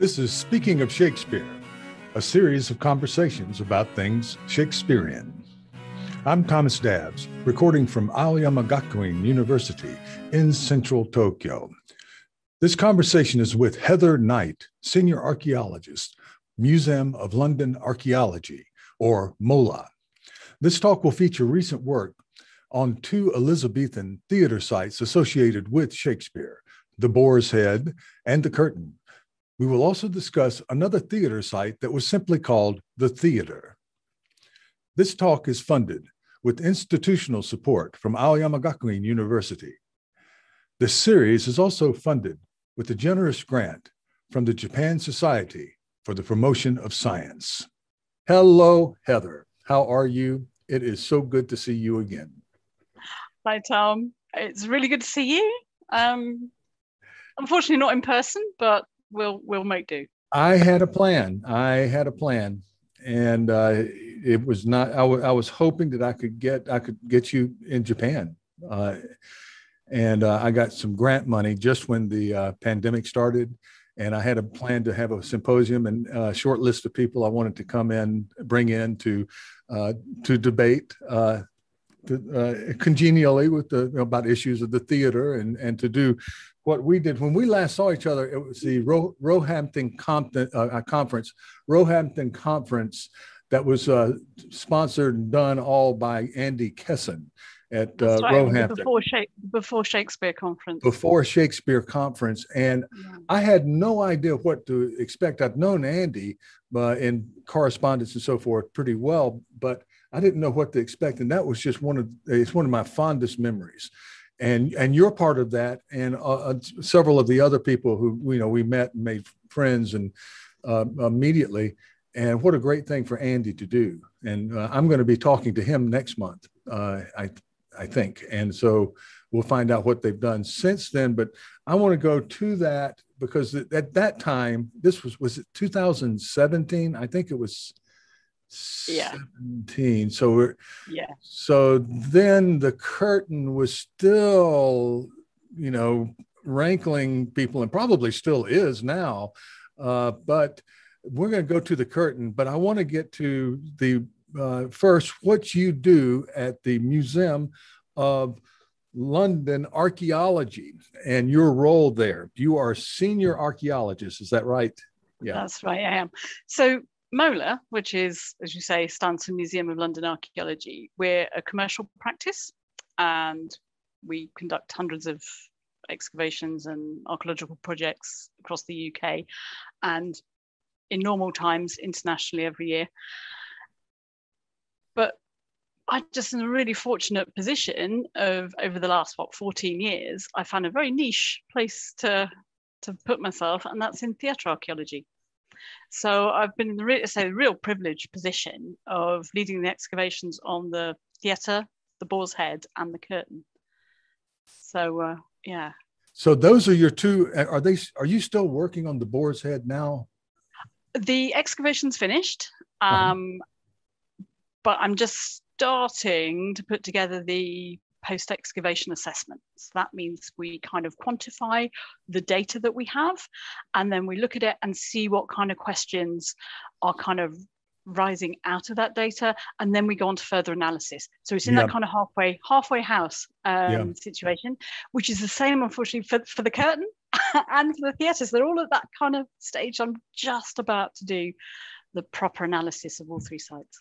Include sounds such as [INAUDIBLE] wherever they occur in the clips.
This is Speaking of Shakespeare, a series of conversations about things Shakespearean. I'm Thomas Dabbs, recording from Aoyama Gakuin University in central Tokyo. This conversation is with Heather Knight, senior archaeologist, Museum of London Archaeology, or MOLA. This talk will feature recent work on two Elizabethan theater sites associated with Shakespeare, the Boar's Head and the Curtain. We will also discuss another theater site that was simply called the Theater. This talk is funded with institutional support from Aoyama Gakuin University. This series is also funded with a generous grant from the Japan Society for the Promotion of Science. Hello, Heather. How are you? It is so good to see you again. Hi, Tom. It's really good to see you. Um, unfortunately, not in person, but we'll we'll make do. I had a plan. I had a plan, and uh, it was not. I, w- I was hoping that I could get I could get you in Japan, uh, and uh, I got some grant money just when the uh, pandemic started, and I had a plan to have a symposium and a short list of people I wanted to come in, bring in to uh, to debate. Uh, to, congenially with the about issues of the theater and and to do what we did when we last saw each other. It was the Roe, Roehampton Compton, uh, conference, Roehampton conference that was uh, sponsored and done all by Andy Kesson at uh, right. Roehampton before, before Shakespeare conference. Before Shakespeare conference, and yeah. I had no idea what to expect. I've known Andy uh, in correspondence and so forth pretty well, but I didn't know what to expect, and that was just one of it's one of my fondest memories. And and you're part of that, and uh, uh several of the other people who you know we met and made friends and uh, immediately. And what a great thing for Andy to do. And uh, I'm going to be talking to him next month. Uh, I I think. And so we'll find out what they've done since then. But I want to go to that because at that time, this was was it 2017? I think it was 17 so we're yeah. so then the curtain was still you know rankling people and probably still is now uh, but we're going to go to the curtain but i want to get to the uh, first what you do at the museum of london archaeology and your role there. You are senior archaeologist is that right? Yeah. That's right i am. So MOLA, which is, as you say, stands for Museum of London Archaeology, we're a commercial practice and we conduct hundreds of excavations and archaeological projects across the UK and in normal times internationally every year. But I'm just in a really fortunate position of over the last what 14 years, I found a very niche place to to put myself, and that's in theatre archaeology. So I've been in the re- say, real privileged position of leading the excavations on the theatre, the Boar's Head, and the Curtain. So uh, yeah. So those are your two. Are they? Are you still working on the Boar's Head now? The excavation's finished, uh-huh. um, uh-huh. but I'm just starting to put together the post excavation assessments. That means we kind of quantify the data that we have, and then we look at it and see what kind of questions are kind of rising out of that data and then we go on to further analysis. So it's in that kind of halfway halfway house um, situation which is the same unfortunately for, for the curtain [LAUGHS] and for the theatres. They're all at that kind of stage i'm just about to do the proper analysis of all three sites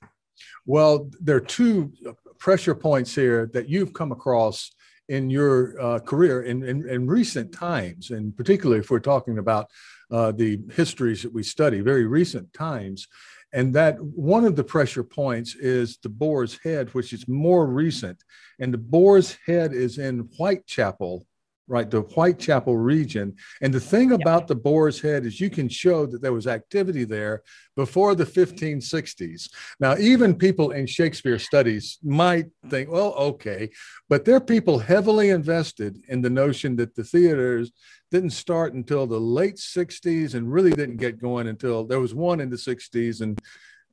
well, there are two pressure points here that you've come across in your uh, career in, in, in, recent times, and particularly if we're talking about uh, the histories that we study, very recent times. And that one of the pressure points is the Boar's Head, which is more recent. And the Boar's Head is in Whitechapel, right, the Whitechapel region. And the thing about yep. the Boar's Head is you can show that there was activity there before the 1560s. Now, even people in Shakespeare studies might think, well, okay, but there are people heavily invested in the notion that the theaters didn't start until the late 60s and really didn't get going until there was one in the 60s and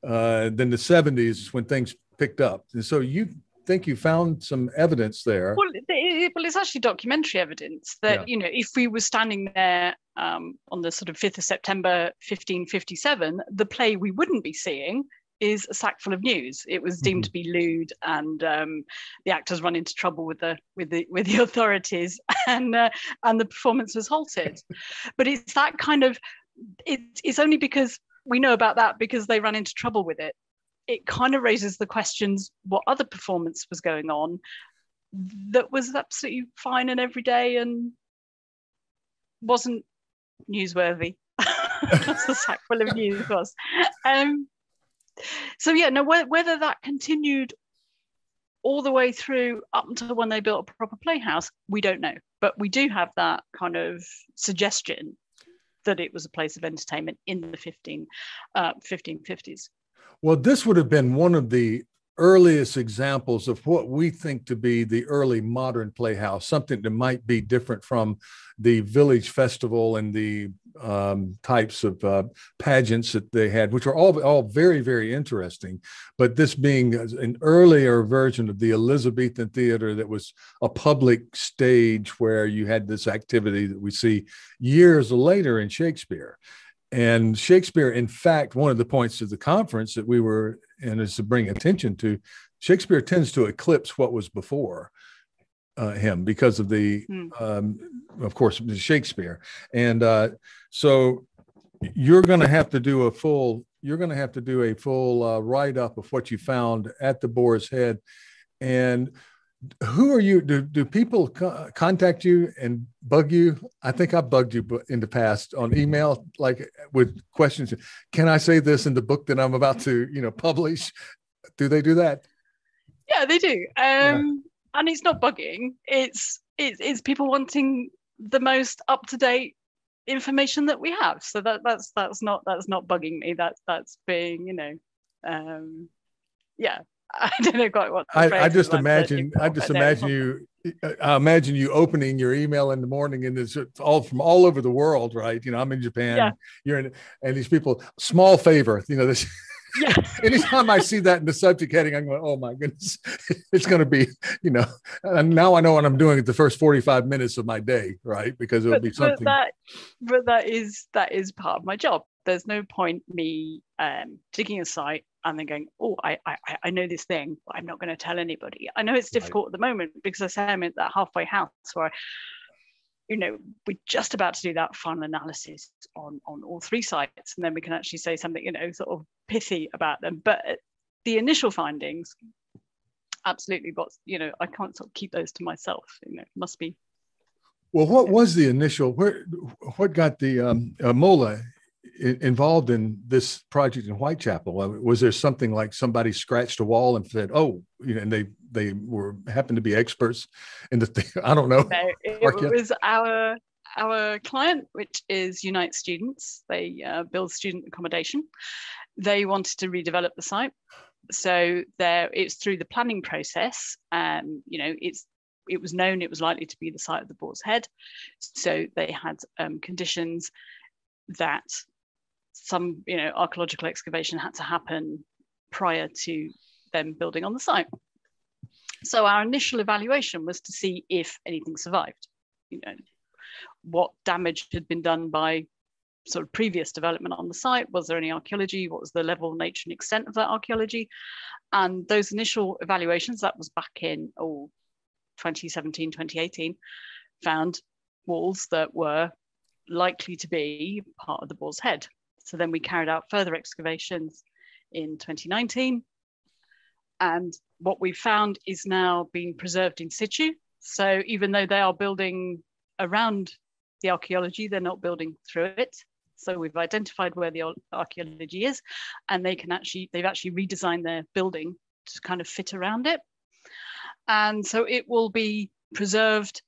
uh, then the 70s when things picked up. And so you think you found some evidence there. Well, it, well, it's actually documentary evidence that yeah. you know if we were standing there um, on the sort of fifth of September, fifteen fifty seven, the play we wouldn't be seeing is a sack full of news. It was deemed mm-hmm. to be lewd, and um, the actors run into trouble with the with the with the [LAUGHS] authorities, and uh, and the performance was halted. [LAUGHS] but it's that kind of it, it's only because we know about that because they ran into trouble with it. It kind of raises the questions: what other performance was going on that was absolutely fine and everyday and wasn't newsworthy. [LAUGHS] That's the full of news was. Um, so yeah, no, whether that continued all the way through up until when they built a proper playhouse, we don't know. But we do have that kind of suggestion that it was a place of entertainment in the 15, uh, 1550s. Well, this would have been one of the earliest examples of what we think to be the early modern playhouse, something that might be different from the village festival and the um, types of uh, pageants that they had, which are all, all very, very interesting. But this being an earlier version of the Elizabethan theater that was a public stage where you had this activity that we see years later in Shakespeare. And Shakespeare, in fact, one of the points of the conference that we were and is to bring attention to Shakespeare tends to eclipse what was before uh, him because of the, mm. um, of course, Shakespeare. And uh, so you're going to have to do a full, you're going to have to do a full uh, write up of what you found at the Boar's Head. And who are you? Do, do people co- contact you and bug you? I think I bugged you in the past on email, like with questions. Can I say this in the book that I'm about to, you know, publish? Do they do that? Yeah, they do. Um, yeah. And it's not bugging. It's it's it's people wanting the most up to date information that we have. So that that's that's not that's not bugging me. That's that's being you know, um, yeah, I [LAUGHS] don't know quite what. I, I, just imagine. I just imagine you. I imagine you opening your email in the morning, and it's all from all over the world, right? You know, I'm in Japan. Yeah. You're in, and these people. Small favor, you know this. Yeah. [LAUGHS] anytime I see that in the subject heading, I'm going, oh my goodness, [LAUGHS] it's going to be, you know, and now I know what I'm doing at the first 45 minutes of my day, right? Because it'll but, be something. But that, but that is that is part of my job. There's no point me um, digging a site and then going, oh, I, I, I know this thing, but I'm not going to tell anybody. I know it's difficult right. at the moment because I say I'm at that halfway house where, you know, we're just about to do that final analysis on on all three sites, and then we can actually say something, you know, sort of pithy about them. But the initial findings, absolutely, but you know, I can't sort of keep those to myself. You know, must be. Well, what was the initial? Where, what got the um, uh, Mola involved in this project in Whitechapel? Was there something like somebody scratched a wall and said, "Oh," you know, and they they were happened to be experts in the thing? [LAUGHS] I don't know. No, it was our our client, which is Unite Students. They uh, build student accommodation. They wanted to redevelop the site, so there it's through the planning process. Um, you know, it's it was known it was likely to be the site of the Boar's Head, so they had um, conditions that some you know archaeological excavation had to happen prior to them building on the site. So our initial evaluation was to see if anything survived. You know, what damage had been done by sort of previous development on the site. Was there any archaeology? What was the level, nature, and extent of that archaeology? And those initial evaluations, that was back in oh, 2017, 2018, found walls that were likely to be part of the boar's head. So then we carried out further excavations in 2019. And what we found is now being preserved in situ. So even though they are building around the archaeology, they're not building through it. So we've identified where the archaeology is, and they can actually, they've actually redesigned their building to kind of fit around it. And so it will be preserved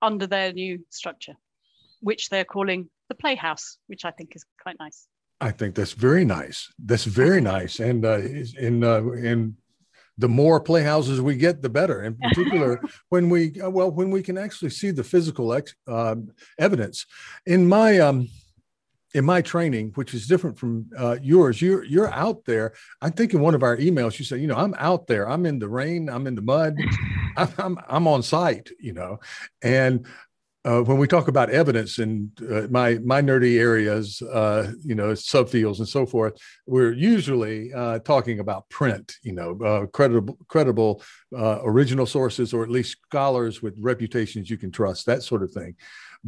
under their new structure, which they're calling the Playhouse, which I think is quite nice. I think that's very nice. That's very nice, and uh, in uh, in the more playhouses we get, the better. In particular, [LAUGHS] when we uh, well, when we can actually see the physical ex, uh, evidence. In my um, in my training, which is different from uh, yours, you're you're out there. I think in one of our emails you said, you know, I'm out there. I'm in the rain. I'm in the mud. [LAUGHS] I'm I'm, I'm on site. You know, and uh, when we talk about evidence in uh, my my nerdy areas, uh, you know, subfields and so forth, we're usually uh, talking about print, you know, uh, credible credible uh, original sources, or at least scholars with reputations you can trust, that sort of thing.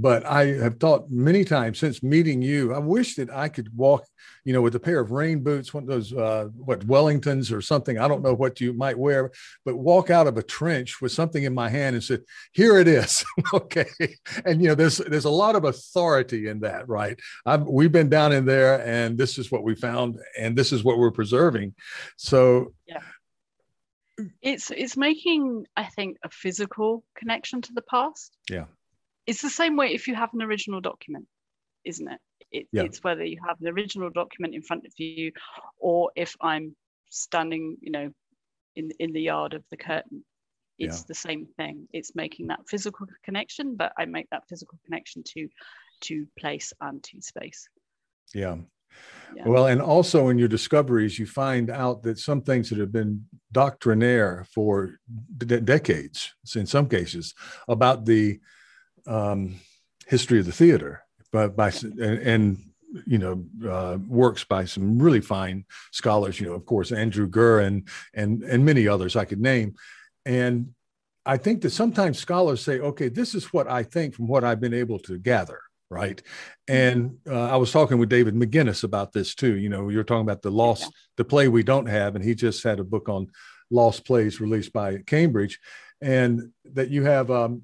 But I have thought many times since meeting you, I wish that I could walk, you know, with a pair of rain boots, one of those, uh, what, Wellingtons or something. I don't know what you might wear, but walk out of a trench with something in my hand and said, here it is. [LAUGHS] okay. And, you know, there's, there's a lot of authority in that, right? I've, we've been down in there and this is what we found and this is what we're preserving. So, yeah it's it's making i think a physical connection to the past yeah it's the same way if you have an original document, isn't it? it yeah. It's whether you have an original document in front of you or if I'm standing, you know, in, in the yard of the curtain. It's yeah. the same thing. It's making that physical connection, but I make that physical connection to to place and to space. Yeah. Yeah. Well, and also in your discoveries, you find out that some things that have been doctrinaire for decades, in some cases, about the um, history of the theater, but by and, and you know uh, works by some really fine scholars. You know, of course, Andrew Gurr and and and many others I could name, and I think that sometimes scholars say, okay, this is what I think from what I've been able to gather right? And uh, i was talking with david mcinnis about this too you know you're talking about the lost the play we don't have and he just had a book on lost plays released by cambridge and that you have um,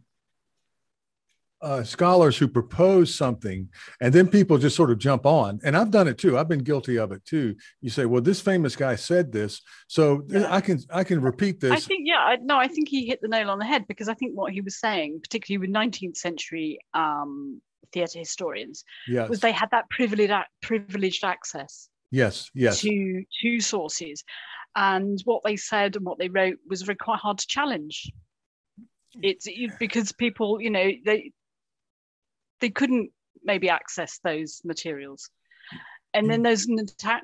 uh, scholars who propose something and then people just sort of jump on. And i've done it too. I've been guilty of it too. You say well this famous guy said this. So yeah. i can i can repeat this. i think yeah I, no i think he hit the nail on the head because i think what he was saying particularly with 19th century um, theater historians yes. was they had that privileged privileged access yes yes. to to sources. And what they said and what they wrote was very quite hard to challenge. It's because people you know they they couldn't maybe access those materials and then hmm. those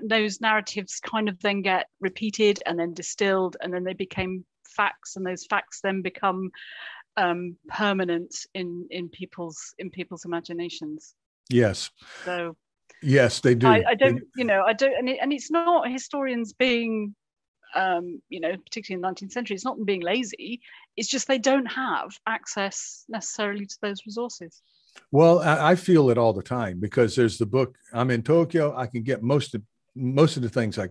those narratives kind of then get repeated and then distilled and then they became facts and those facts then become um, permanent in in people's in people's imaginations yes so yes they do i, I don't you know i don't and, it, and it's not historians being um, you know, particularly in the 19th century, it's not them being lazy. It's just they don't have access necessarily to those resources. Well, I, feel it all the time because there's the book. I'm in Tokyo. I can get most of most of the things I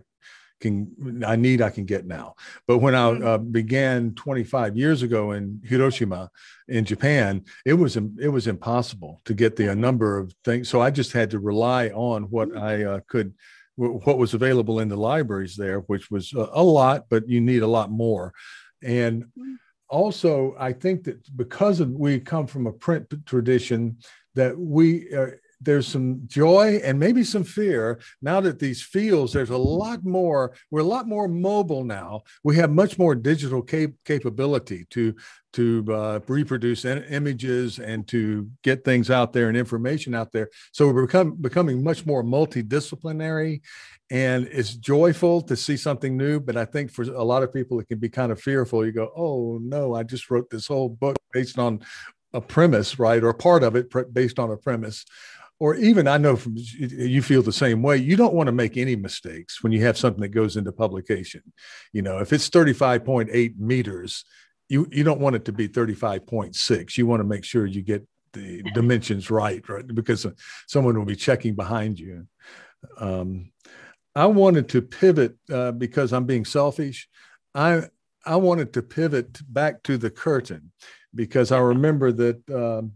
can I need I can get now. But when I mm-hmm. uh, began 25 years ago in Hiroshima, in Japan, it was it was impossible to get the a number of things. So I just had to rely on what mm-hmm. I uh, could, what was available in the libraries there, which was a, a lot, but you need a lot more. And mm also, I think that because of, we come from a print tradition, that we uh, there's some joy and maybe some fear now that these fields there's a lot more we're a lot more mobile now. We have much more digital cap- capability to to uh, reproduce in- images and to get things out there and information out there. So we're become, becoming much more multidisciplinary and it's joyful to see something new but i think for a lot of people it can be kind of fearful. You go oh no i just wrote this whole book based on a premise right or part of it based on a premise or even I know from you feel the same way. You don't want to make any mistakes when you have something that goes into publication. You know, if it's 35.8 meters, you you don't want it to be 35.6. You want to make sure you get the dimensions right, right? Because someone will be checking behind you. Um, I wanted to pivot uh, because I'm being selfish. I I wanted to pivot back to the curtain because I remember that um,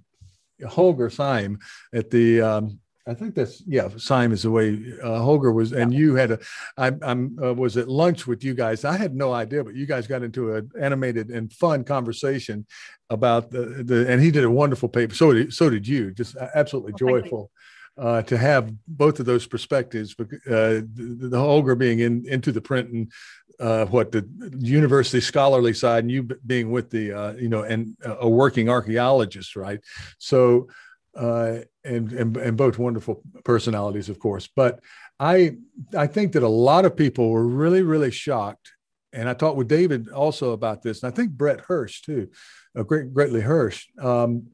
Holger Syme at the um, I think that's yeah. Syme is the way uh, Holger was, and yeah. you had a. I I'm, uh, was at lunch with you guys. I had no idea, but you guys got into an animated and fun conversation about the, the and he did a wonderful paper. So did so did you. Just absolutely oh, joyful uh, to have both of those perspectives, uh, the, the Holger being in into the print and uh, what the university scholarly side, and you being with the uh, you know and a working archaeologist, right? So uh, and, and and both wonderful personalities, of course. But I I think that a lot of people were really really shocked, and I talked with David also about this, and I think Brett Hirsch too, great Greatley-Hirsch, um,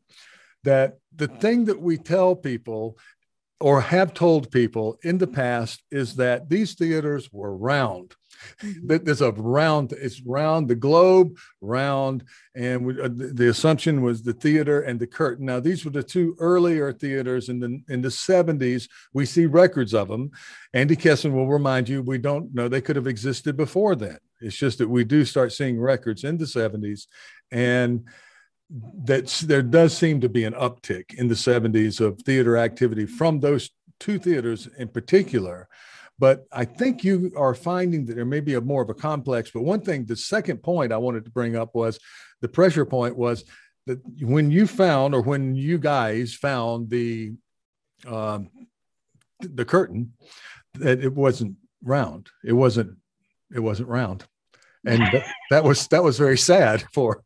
that the thing that we tell people or have told people in the past is that these theaters were round. Mm-hmm. That there's a round, it's round, the globe round, and we, uh, the, the, assumption was the theater and the curtain. Now these were the two earlier theaters in the in the 70s. We see records of them. Andy Kesson will remind you we don't know they could have existed before then. It's just that we do start seeing records in the 70s, and that there does seem to be an uptick in the 70s of theater activity from those two theaters in particular. But I think you are finding that there may be a more of a complex. But one thing, the second point I wanted to bring up was the pressure point was that when you found, or when you guys found the um, the curtain, that it wasn't round. It wasn't. It wasn't round, and that, that was that was very sad for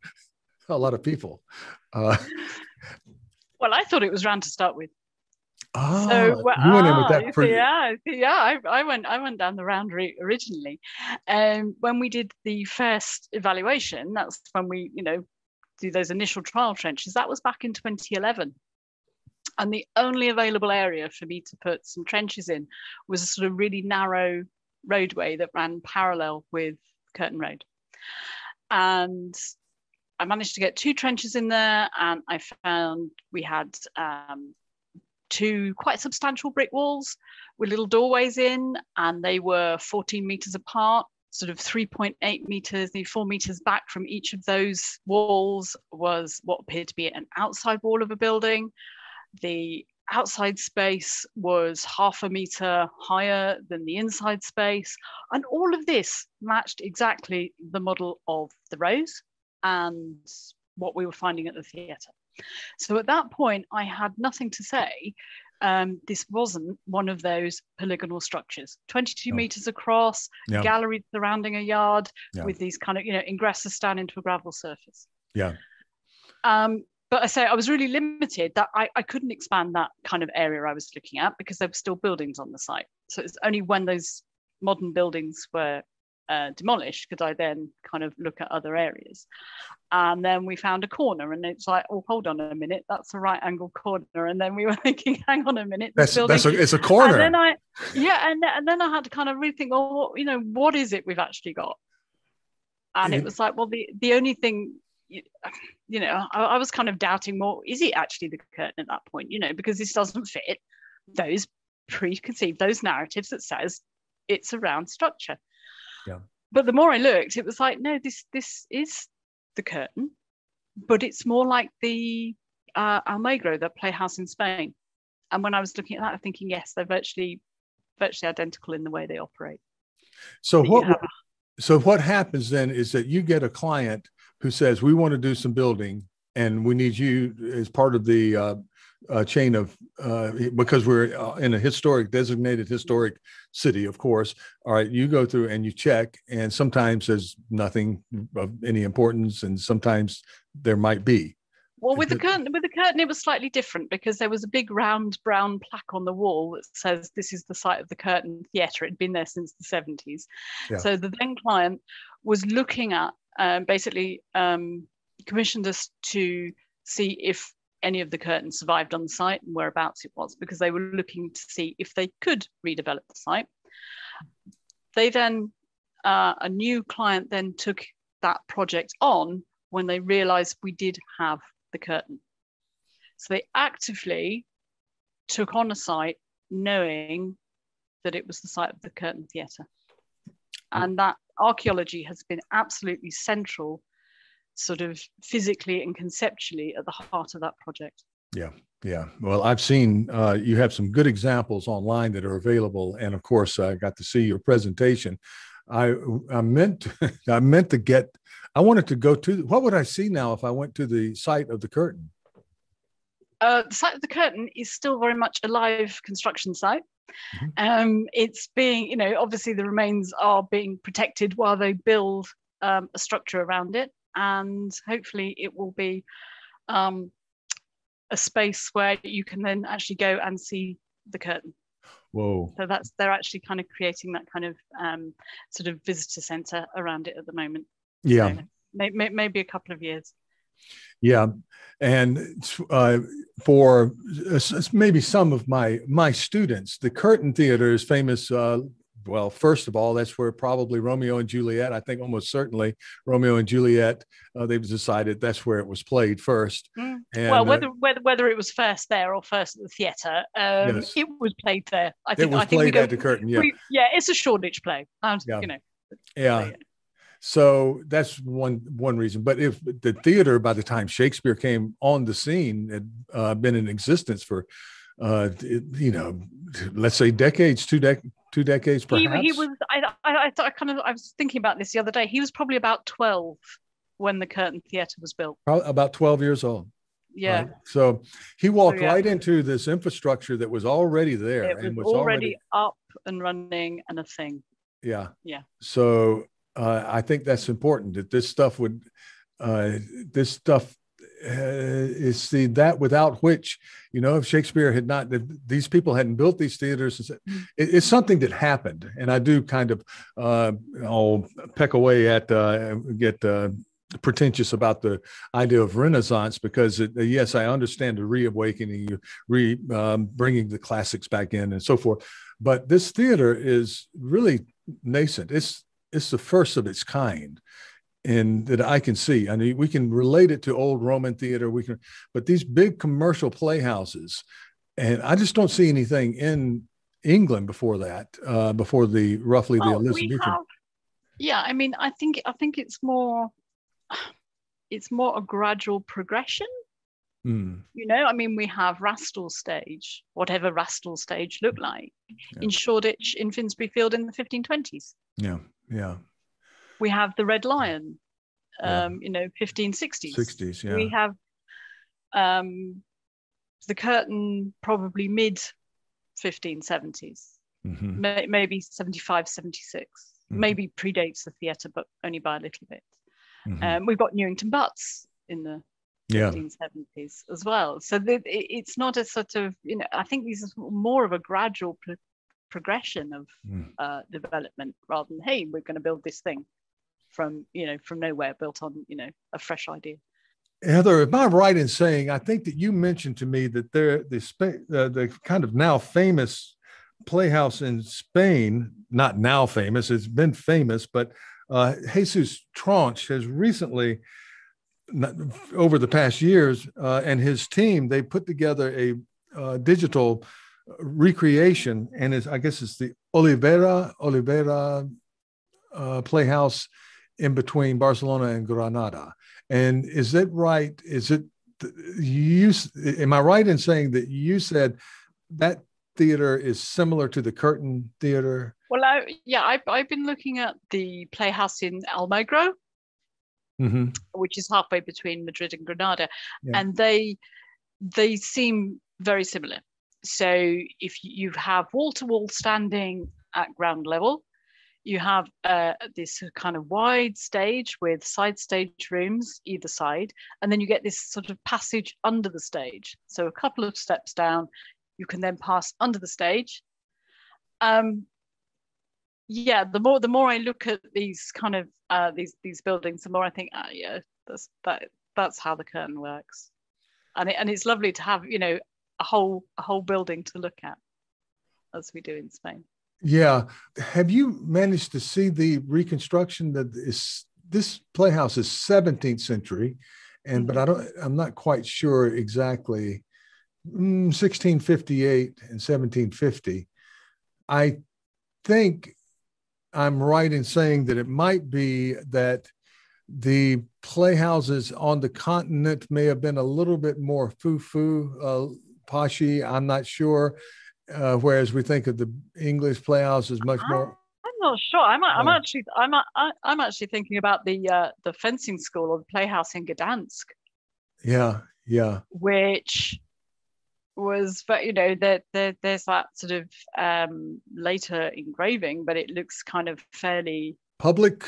a lot of people. Uh, [LAUGHS] well, I thought it was round to start with. Oh, so, well, you went in with that. Pretty... Yeah, yeah. I, I, went. I went down the round route originally, and um, when we did the first evaluation, that's when we, you know, do those initial trial trenches. That was back in 2011, and the only available area for me to put some trenches in was a sort of really narrow roadway that ran parallel with Curtain Road, and I managed to get two trenches in there, and I found we had um, two quite substantial brick walls with little doorways in, and they were 14 meters apart, sort of 3.8 meters, the four meters back from each of those walls was what appeared to be an outside wall of a building. The outside space was half a meter higher than the inside space. And all of this matched exactly the model of the rose and what we were finding at the theatre. So at that point, I had nothing to say. Um, this wasn't one of those polygonal structures 22 no. meters across yeah. gallery surrounding a yard yeah. with these kind of you know ingresses down into a gravel surface yeah um, but I say I was really limited that I, I couldn't expand that kind of area I was looking at because there were still buildings on the site. So it's only when those modern buildings were uh, demolished could I then kind of look at other areas. And then we found a corner, and it's like, oh, hold on a minute, that's a right angle corner. And then we were [LAUGHS] thinking, hang on a minute, that's, that's a, it's a corner. And then I, yeah, and, and then I had to kind of rethink, well, you know, what is it we've actually got? And it was like, well, the the only thing, you, you know, I, I was kind of doubting, more, is it actually the curtain at that point? You know, because this doesn't fit those preconceived those narratives that says it's a round structure. Yeah. But the more I looked, it was like, no, this this is the curtain, but it's more like the uh, Almagro, the playhouse in Spain. And when I was looking at that, I'm thinking, yes, they're virtually virtually identical in the way they operate. So what? A- so what happens then is that you get a client who says, "We want to do some building, and we need you as part of the uh, uh, chain of uh, because we're uh, in a historic designated historic city of course. All right you go through and you check and sometimes there's nothing of any importance and sometimes there might be. Well with the curtain with the curtain it was slightly different because there was a big round brown plaque on the wall that says this is the site of the curtain theatre. It had been there since the 70s yeah. so the then client was looking at um, basically um, commissioned us to see if any of the curtain survived on the site and whereabouts it was because they were looking to see if they could redevelop the site. They then, uh, a new client then took that project on when they realized we did have the curtain. So they actively took on a site knowing that it was the site of the Curtain Theatre. And that archaeology has been absolutely central sort of physically and conceptually at the heart of that project. Yeah, yeah. Well, I've seen uh, you have some good examples online that are available, and of course, I got to see your presentation. I I meant to, [LAUGHS] I meant to get. I wanted to go to. What would I see now if I went to the site of the curtain? Uh, the site of the curtain is still very much a live construction site. Mm-hmm. Um, it's being, you know, obviously the remains are being protected while they build um, a structure around it and hopefully it will be um, a space where you can then actually go and see the curtain. Whoa. So that's they're actually kind of creating that kind of um, sort of visitor center around it at the moment. Yeah. So maybe, maybe a couple of years. Yeah, and uh, for uh, maybe some of my my students, the Curtain Theater is famous. Uh, well, first of all, that's where probably Romeo and Juliet. I think almost certainly Romeo and Juliet. Uh, they've decided that's where it was played first. Mm. And, well, uh, whether whether whether it was first there or first at the theatre, um, yes. it was played there. I think it was I think played go, at the Curtain. Yeah, we, yeah, it's a Shoreditch play. Um, yeah. you know. Yeah. So that's one one reason. But if the theater, by the time Shakespeare came on the scene, had uh, been in existence for, uh, you know, let's say decades, two dec- two decades, perhaps. He, he was. I, I, I, kind of. I was thinking about this the other day. He was probably about twelve when the Curtain Theatre was built. About twelve years old. Yeah. Right? So he walked so, yeah. right into this infrastructure that was already there it and was already, already up and running and a thing. Yeah. Yeah. So uh, I think that's important that this stuff would, uh, this stuff is the that without which, you know, if Shakespeare had not, these people hadn't built these theaters, it, it's something that happened. And I do kind of, uh, I'll peck away at, uh, get, uh, pretentious about the idea of renaissance because it, yes i understand the reawakening re um, bringing the classics back in and so forth. But this theater is really nascent. It's it's the first of its kind and that I can see. I mean, we can relate it to old Roman theater. We can, but these big commercial playhouses, and I just don't see anything in England before that, uh, before the roughly well, the Elizabethan. Have, yeah, I mean, I think I think it's more, it's more a gradual progression. Mm. You know, I mean, we have Rastell stage, whatever Rastell stage looked like yeah. in Shoreditch in Finsbury Field in the 1520s. Yeah yeah we have the red lion um, yeah. you know 1560s 60s yeah we have um, the curtain probably mid 1570s mm-hmm. May, maybe 75 76 mm-hmm. maybe predates the theatre but only by a little bit mm-hmm. um, we've got newington butts in the yeah. 1570s as well so the, it, it's not a sort of you know i think this is more of a gradual progression of mm. uh, development rather than hey we're going to build this thing from you know from nowhere built on you know a fresh idea. Heather am i right in saying i think that you mentioned to me that there the uh, the kind of now famous playhouse in spain not now famous it's been famous but uh, jesus tronch has recently over the past years uh, and his team they put together a uh, digital recreation, and it's, I guess it's the Olivera Olivera uh, Playhouse in between Barcelona and Granada. And is it right? Is it you? Am I right in saying that you said that theater is similar to the Curtain Theater? Well, I, yeah, I've, I've been looking at the Playhouse in Almagro, mm-hmm. which is halfway between Madrid and Granada, yeah. and they they seem very similar. So if you have wall to wall standing at ground level, you have uh, this kind of wide stage with side stage rooms either side, and then you get this sort of passage under the stage. So a couple of steps down, you can then pass under the stage. Um, yeah, the more the more I look at these kind of uh, these these buildings, the more I think, ah, yeah, that's that that's how the curtain works, and it, and it's lovely to have you know a whole a whole building to look at as we do in Spain. Yeah. Have you managed to see the reconstruction that is this playhouse is 17th century and mm-hmm. but I don't I'm not quite sure exactly mm, 1658 and 1750. I think I'm right in saying that it might be that the playhouses on the continent may have been a little bit more foo-foo, uh, poshy. I'm not sure. Uh, whereas we think of the English playhouse as much more. I'm not sure. I'm, I'm actually I'm I'm actually thinking about the uh, the fencing school or the playhouse in Gdansk. Yeah, yeah. Which was, but you know, that there, there's that sort of um, later engraving, but it looks kind of fairly public,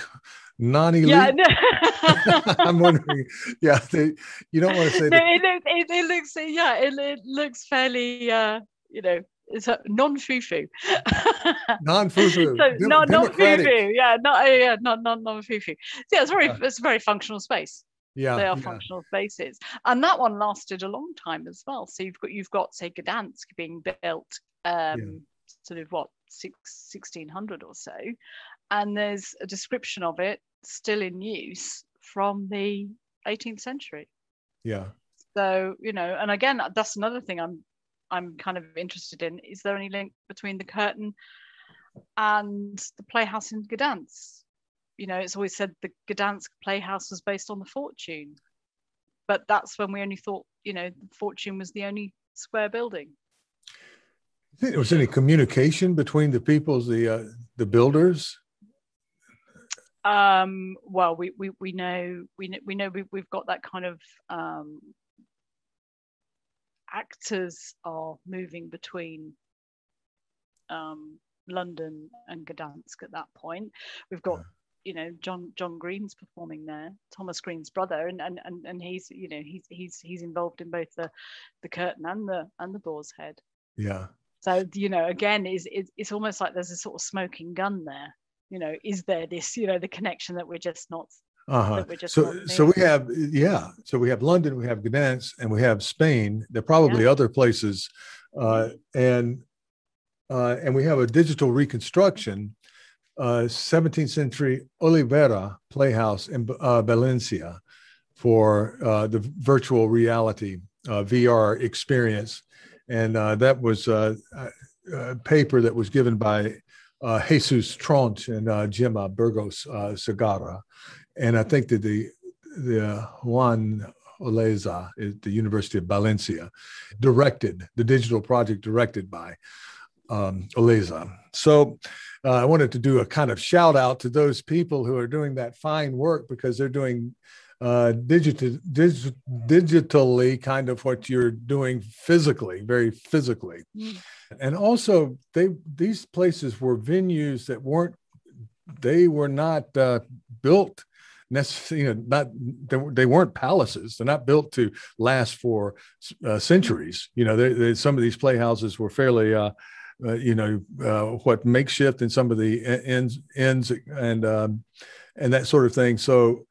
non-elite. Yeah, no. [LAUGHS] I'm wondering. Yeah, they, you don't want to say no, that. it, it, it looks yeah, it, it looks fairly uh, you know, it's a non-foo-foo. [LAUGHS] Non-foo-foo. so Dem- not not democratic. foo-foo, yeah, not yeah, not non. So yeah, it's very Yeah. it's a very functional space. Yeah, they are yeah. functional spaces, and that one lasted a long time as well. So you've got you've got say Gdansk being built, um, sort of what six, 1600 or so, and there's a description of it still in use from the 18th century. yeah. So you know, and again, that's another thing I'm I'm kind of interested in. Is there any link between the curtain and the playhouse in Gdansk? You know, it's always said the Gdansk playhouse was based on the Fortune, but that's when we only thought, you know, the Fortune was the only square building. You think there was any communication between the peoples, the uh, the builders? Um, well, we, we we know we know we know we, we've got that kind of um, actors are moving between um, London and Gdansk at that point. We've got Yeah. you know John John Green's performing there, Thomas Green's brother, and and and, and he's you know he's he's he's involved in both the the curtain and the and the boar's head. Yeah, So you know, again, is it's, it's almost like there's a sort of smoking gun there. You know, is there this you know the connection that we're just not uh-huh. that we're just So so we have yeah. So we have London, we have Gdansk, and we have Spain. There are probably other places, uh, and uh, and we have a digital reconstruction. Uh, 17th century Olivera Playhouse in uh, Valencia for uh, the virtual reality uh, VR experience. And uh, that was uh, a, paper that was given by uh, Jesus Tronch and uh, Gemma Burgos uh, Segarra. And I think that the, the Juan Oleza at the University of Valencia directed the digital project directed by um, Oleza. So uh, I wanted to do a kind of shout out to those people who are doing that fine work because they're doing uh, digital, dig, digitally kind of what you're doing physically, very physically. Mm. And also, they these places were venues that weren't they were not uh, built necessarily you know, not they, they weren't palaces. They're not built to last for uh, centuries. You know they, they, some of these playhouses were fairly uh, uh, you know uh, what makeshift in some of the ends ends and um, and that sort of thing. So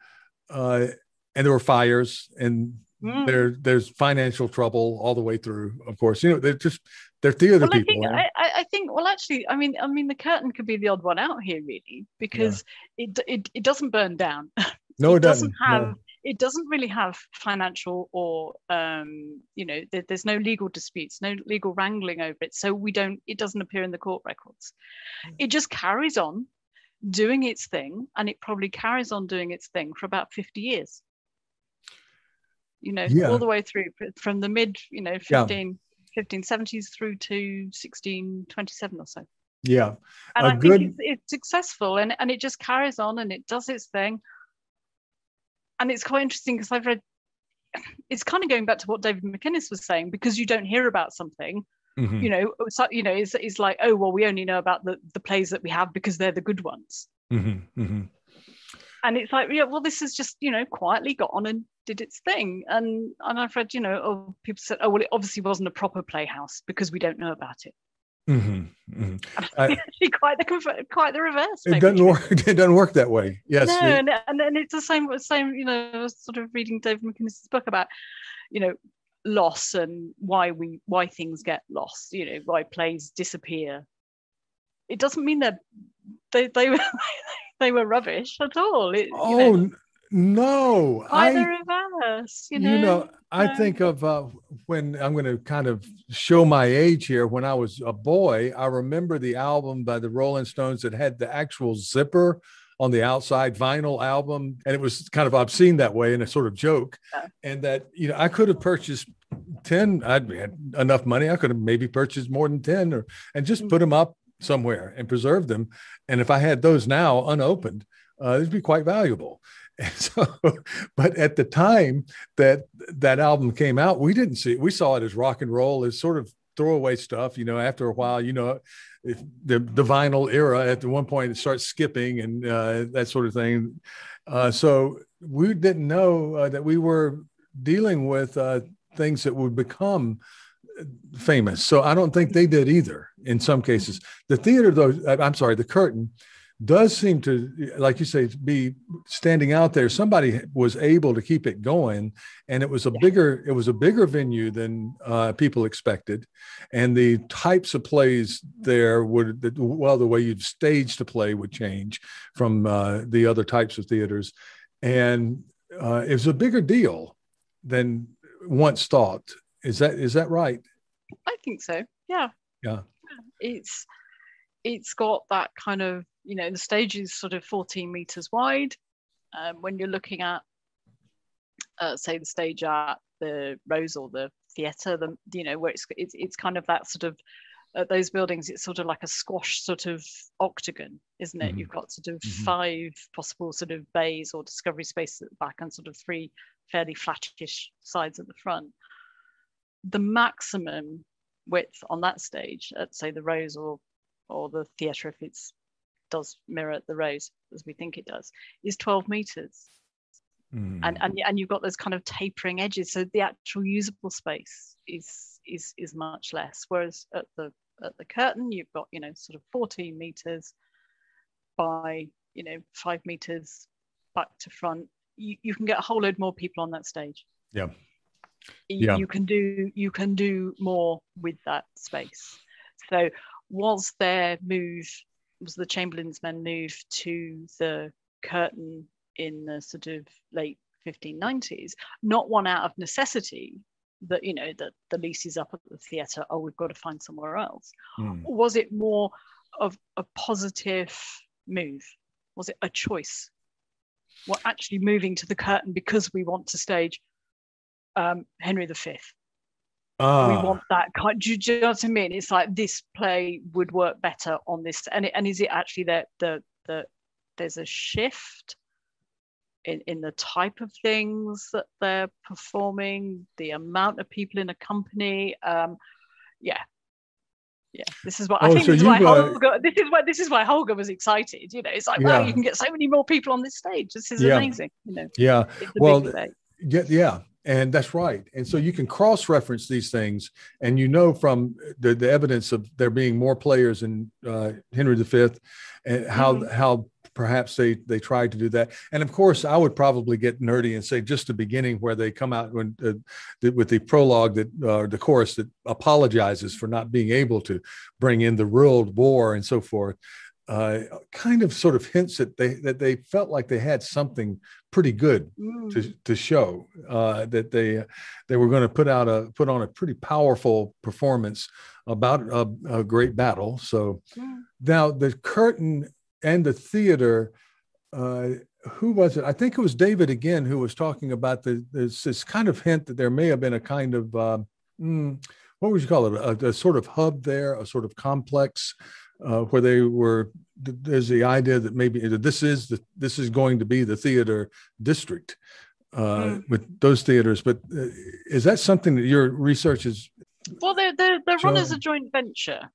uh, and there were fires and Mm. there there's financial trouble all the way through of course. You know they're just they're theater Well, I people think and- I, I I think well actually I mean I mean the curtain could be the odd one out here really because it, it it doesn't burn down. [LAUGHS] no it it doesn't, have no. it doesn't really have financial or um you know there, there's no legal disputes no legal wrangling over it so we don't it doesn't appear in the court records Mm. it just carries on doing its thing and it probably carries on doing its thing for about 50 years you know Yeah. all the way through from the mid you know Yeah. 15 1570s through to 1627 or so yeah and A I good- think it's, it's successful and, and it just carries on and it does its thing. And it's quite interesting because I've read [CLEARS THROAT] it's kind of going back to what David McInnis was saying because you don't hear about something, Mhm. you know, it's like, you know, it's, it's like, oh, well, we only know about the, the plays that we have because they're the good ones. Mhm. Mhm. And it's like, yeah, well, this has just, you know, quietly got on and did its thing. And and I've read, you know, oh, people said, oh, well, it obviously wasn't a proper playhouse because we don't know about it. Mhm. Mhm. I- Actually, quite the quite the reverse. it doesn't work [LAUGHS] it doesn't work that way yes no, it- and, and it's the same same you know sort of reading David McInnis' book about you know loss and why we why things get lost you know why plays disappear it doesn't mean that they they were [LAUGHS] they were rubbish at all it, oh you know, no the i reverse you you know, know, i think of uh, when i'm going to kind of show my age here. When i was a boy i remember the album by the rolling stones that had the actual zipper on the outside vinyl album and it was kind of obscene that way and a sort of joke. Yeah. and that you know i could have purchased 10 i'd had enough money i could have maybe purchased more than 10 or and just Mm. put them up somewhere and preserve them. And if i had those now unopened uh, they'd be quite valuable [LAUGHS] so but at the time that that album came out we didn't see it we saw it as rock and roll as sort of throwaway stuff. You know, after a while, you know, if the the vinyl era at one point it starts skipping and uh, that sort of thing. Uh, so we didn't know uh, that we were dealing with uh, things that would become famous. So I don't think they did either. In some cases, the theater, though, I'm sorry, the curtain does seem to, like you say, be standing out there. Somebody was able to keep it going, and it was a bigger it was a bigger venue than uh, people expected, and the types of plays there would well the way you'd stage the play would change from uh, the other types of theaters, and uh, it was a bigger deal than once thought. Is that is that right? I think so. Yeah. Yeah. It's it's got that kind of you know the stage is sort of 14 meters wide um, when you're looking at uh, say the stage at the rose or the theater the you know where it's it's, it's kind of that sort of uh, those buildings it's sort of like a squash sort of octagon isn't it mm-hmm. you've got sort of mm-hmm. five possible sort of bays or discovery spaces at the back and sort of three fairly flattish sides at the front the maximum width on that stage at say the rose or or the theatre if it's does mirror the rose as we think it does, is 12 meters. Mm. And, and and you've got those kind of tapering edges, so the actual usable space is is is much less. Whereas at the at the curtain, you've got you know sort of 14 meters by you know five meters back to front. You, you can get a whole load more people on that stage. Yeah. You, yeah. you can do you can do more with that space. So was their move was the Chamberlain's men move to the curtain in the sort of late 1590s, not one out of necessity that you know that the lease is up at the theatre oh we've got to find somewhere else. Mm. was it more of a positive move? Was it a choice? We're actually moving to the curtain because we want to stage um, henry v we ah. want that kind. Do you, do you, know what I mean? It's like this play would work better on this, and it, and is it actually that the the there's a shift in in the type of things that they're performing, the amount of people in a company. Um, yeah, yeah. This is what oh, I think. So this, is why Holger, this is why this is why Holger was excited. You know, it's like yeah. wow, you can get so many more people on this stage. This is yeah. amazing. You know. Yeah. Well. Yeah, yeah, and that's right. And so you can cross reference these things, and you know from the, the evidence of there being more players in uh, Henry V, and how mm-hmm. how perhaps they they tried to do that. And of course, I would probably get nerdy and say just the beginning where they come out when uh, the, with the prologue that uh, the chorus that apologizes for not being able to bring in the World War and so forth uh, kind of sort of hints that they that they felt like they had something pretty good mm. to, to show uh, that they they were going to put out a put on a pretty powerful performance about a, a great battle. So mm. now the curtain and the theater. Uh, who was it? I think it was David again who was talking about the this, this kind of hint that there may have been a kind of mm, what would you call it? A, a, sort of hub there, a sort of complex uh, where they were there's the idea that maybe this is the this is going to be the theater district uh, mm. with those theaters. But uh, is that something that your research is well they're they're, they're run as a joint venture.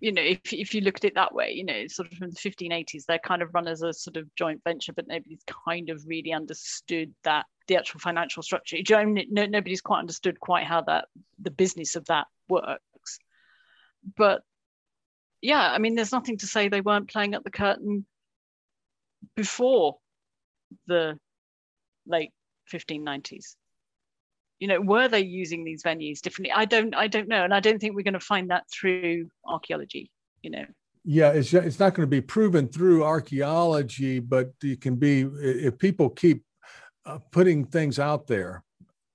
You know if, if you look at it that way you know sort of from the 1580s they're kind of run as a sort of joint venture but nobody's kind of really understood that the actual financial structure. You know, no, nobody's quite understood quite how that the business of that works. But yeah, I mean, there's nothing to say they weren't playing at the curtain before the late 1590s. You know, were they using these venues differently? I don't, I don't know, and I don't think we're going to find that through archaeology. You know. Yeah, it's it's not going to be proven through archaeology, but it can be if people keep uh, putting things out there.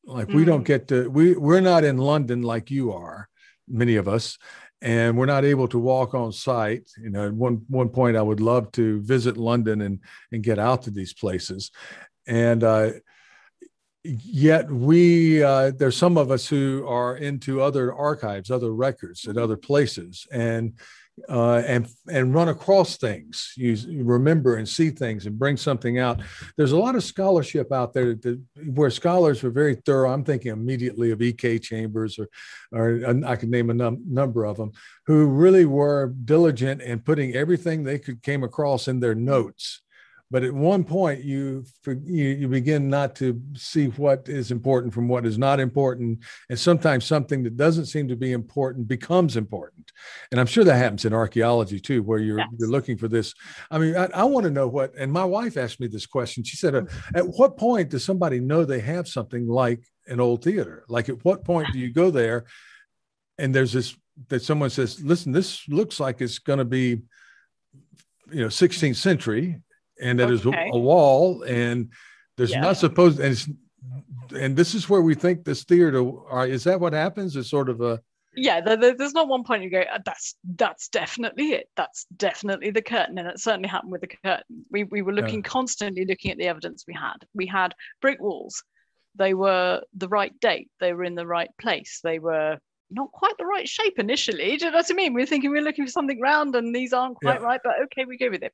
Like mm-hmm. we don't mm. get to we we're not in London like you are, many of us, and we're not able to walk on site. You know, at one one point, I would love to visit London and and get out to these places, and uh, yet we uh, there's some of us who are into other archives other records at other places and uh, and and run across things you, remember and see things and bring something out. There's a lot of scholarship out there that, where scholars are very thorough. I'm thinking immediately of ek chambers or or i could name a num- number of them who really were diligent in putting everything they could came across in their notes but at one point you, you you begin not to see what is important from what is not important. And sometimes something that doesn't seem to be important becomes important. And i'm sure that happens in archaeology too where you're yes. you're looking for this. I mean i, I want to know what and my wife asked me this question. She said uh, at what point does somebody know they have something like an old theater? Like at what point do you go there and there's this that someone says listen this looks like it's going to be you know 16th century and that okay. is a, wall, and there's yeah. not supposed and and this is where we think this theater. Are, is that what happens? Is sort of a yeah there's not one point you go uh, that's that's definitely it that's definitely the curtain and it certainly happened with the curtain we, we were looking yeah. constantly looking at the evidence we had we had brick walls they were the right date they were in the right place they were not quite the right shape initially do you know what i mean we are thinking we are looking for something round and these aren't quite yeah. right but okay we go with it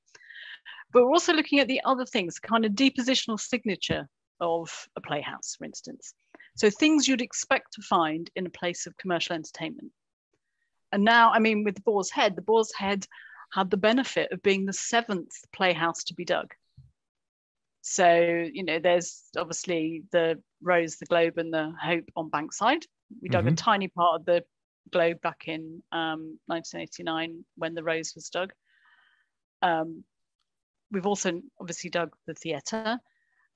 but we're also looking at the other things, kind of depositional signature of a playhouse, for instance. So things you'd expect to find in a place of commercial entertainment. And now, I mean, with the Boar's Head, the Boar's Head had the benefit of being the seventh playhouse to be dug. So, you know, there's obviously the Rose, the Globe, and the Hope on Bankside. We dug mm-hmm. a tiny part of the Globe back in um, 1989 when the Rose was dug. Um, we've also obviously dug the theatre.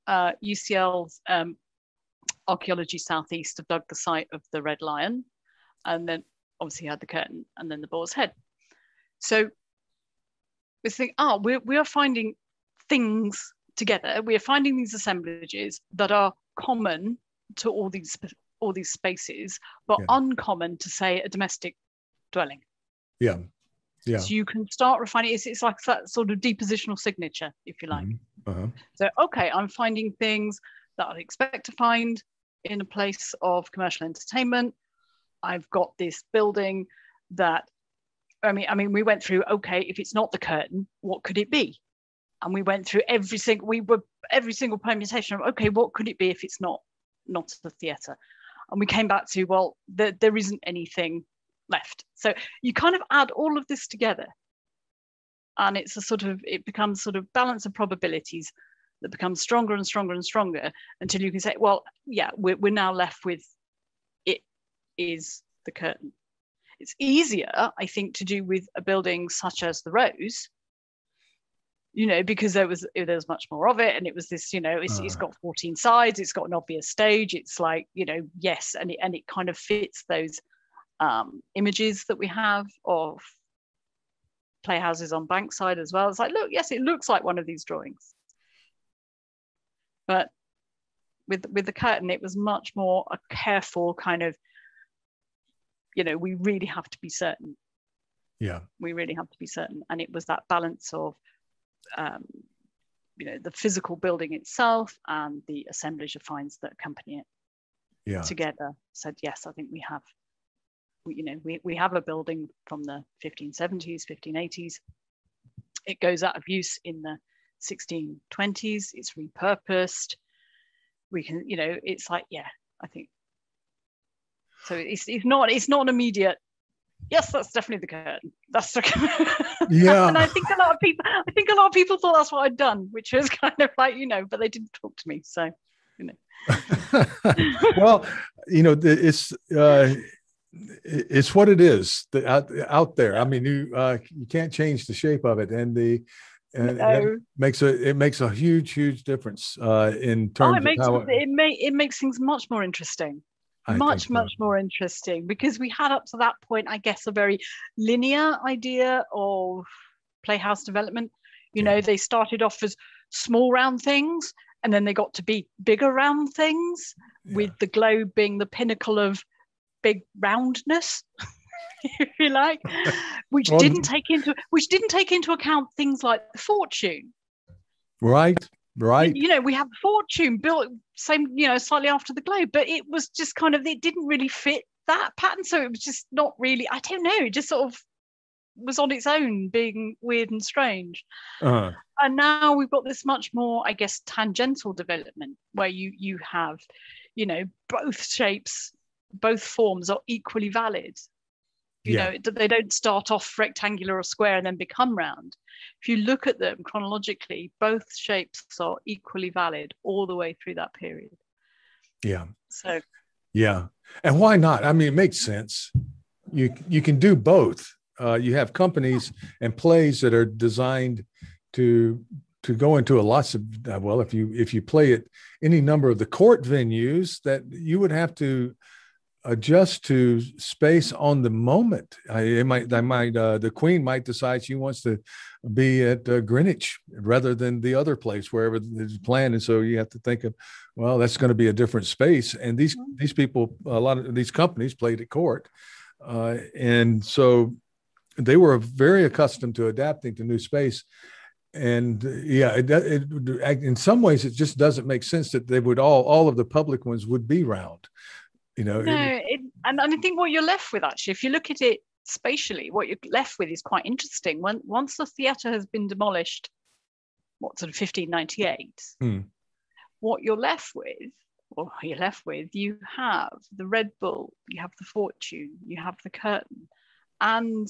Uh, UCL's um, Archaeology Southeast have dug the site of the Red Lion, and then obviously had the curtain and then the boar's head. So we think, oh, we're, we are finding things together. We are finding these assemblages that are common to all these all these spaces, but yeah. uncommon to say a domestic dwelling. Yeah. Yeah. So you can start refining. It's, it's like that sort of depositional signature, if you like. Mm-hmm. Uh-huh. So, okay, I'm finding things that I'd expect to find in a place of commercial entertainment. I've got this building that, I mean, I mean, we went through. Okay, if it's not the curtain, what could it be? And we went through every single. We were every single permutation of okay, what could it be if it's not not the theatre? And we came back to well, there, there isn't anything left. So you kind of add all of this together and it's a sort of, it becomes sort of balance of probabilities that becomes stronger and stronger and stronger until you can say, well, yeah, we're, we're now left with it is the curtain. It's easier, I think, to do with a building such as the Rose, you know, because there was there was much more of it, and it was this, you know, it's, uh. it's got 14 sides, it's got an obvious stage, it's like, you know, yes, and it and it kind of fits those um, images that we have of playhouses on Bankside as well. It's like, look, yes, it looks like one of these drawings. But with with the curtain, it was much more a careful kind of, you know, we really have to be certain. Yeah. We really have to be certain. And it was that balance of um, you know, the physical building itself and the assemblage of finds that accompany it yeah. together said, yes, I think we have you know, we, we have a building from the 1570s, 1580s. It goes out of use in the 1620s. It's repurposed. We can, you know, it's like, yeah, I think. So it's, it's not it's not an immediate. Yes, that's definitely the curtain. That's the curtain. [LAUGHS] yeah. and I think a lot of people, I think a lot of people thought that's what I'd done, which was [LAUGHS] kind of like you know, but they didn't talk to me, so you know. [LAUGHS] well, you know, it's. Uh, it's what it is out, out there. I mean, you uh, you can't change the shape of it, and the and no. makes a it makes a huge huge difference uh, in terms oh, it makes, of how it, it, may, it makes things much more interesting. I much so. much more interesting because we had up to that point, I guess, a very linear idea of playhouse development. You yeah. know, they started off as small round things, and then they got to be bigger round things, yeah. with the globe being the pinnacle of big roundness [LAUGHS] if you like [LAUGHS] which didn't take into which didn't take into account things like the fortune right right? You, you know, we have Fortune built same, you know, slightly after the Globe, but it was just kind of it didn't really fit that pattern, so it was just not really. I don't know. It just sort of was on its own, being weird and strange. Uh-huh. And now we've got this much more, I guess, tangential development where you you have, you know, both shapes, both forms are equally valid. You Yeah. know, they don't start off rectangular or square and then become round. If you look at them chronologically, both shapes are equally valid all the way through that period. Yeah. So Yeah, and why not? I mean, it makes sense. You you can do both. Uh, you have companies and plays that are designed to to go into a lots of uh, well, if you if you play at any number of the court venues, that you would have to adjust to space on the moment. I, it might, I might, uh, the queen might decide she wants to be at uh, Greenwich rather than the other place wherever it's planned, and so you have to think of, well, that's going to be a different space. And these these people, a lot of these companies played at court, uh, and so they were very accustomed to adapting to new space. And yeah, it, it, in some ways, it just doesn't make sense that they would all all of the public ones would be round you know no, it- it, and, and I think what you're left with actually, if you look at it spatially, what you're left with is quite interesting. When once the theatre has been demolished, what sort of 1598, Hmm. what you're left with, or you're left with, you have the Red Bull, you have the Fortune, you have the Curtain, and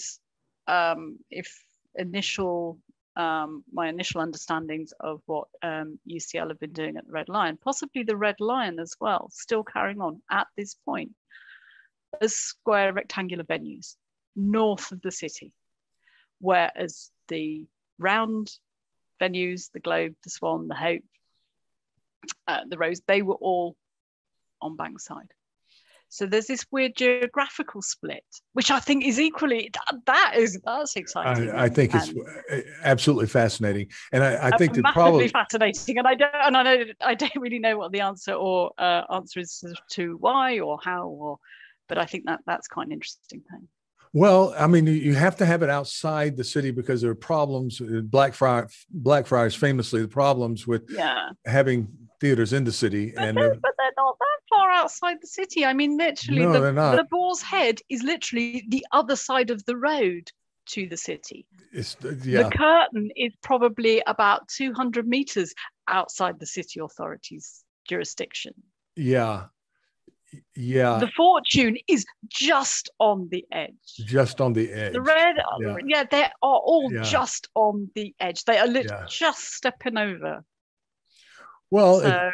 um, if initial um, my initial understandings of what um, UCL have been doing at the Red Lion, possibly the Red Lion as well, still carrying on at this point as square rectangular venues north of the city, whereas the round venues, the Globe, the Swan, the Hope, uh, the Rose, they were all on Bankside. So there's this weird geographical split, which I think is equally that, is that's exciting. I, I think it's absolutely fascinating, and I, I uh, think that massively probably fascinating, and I don't, and I know, I don't [LAUGHS] really know what the answer or uh, answer is to why or how, or, but I think that that's quite an interesting thing. well, I mean, you- have to have it outside the city because there are problems. uh, Blackfriar, Blackfriars, famously, the problems with Yeah, having theaters in the city, but, and they're, uh, but they're not that far outside the city. I mean, literally, No, the, the Boar's Head is literally the other side of the road to the city. it's uh, yeah, The curtain is probably about 200 meters outside the city authorities' jurisdiction. yeah, yeah, the fortune is just on the edge. just on the edge. The red, Yeah. yeah, they are all Yeah. just on the edge. They are lit- just stepping over. well, So,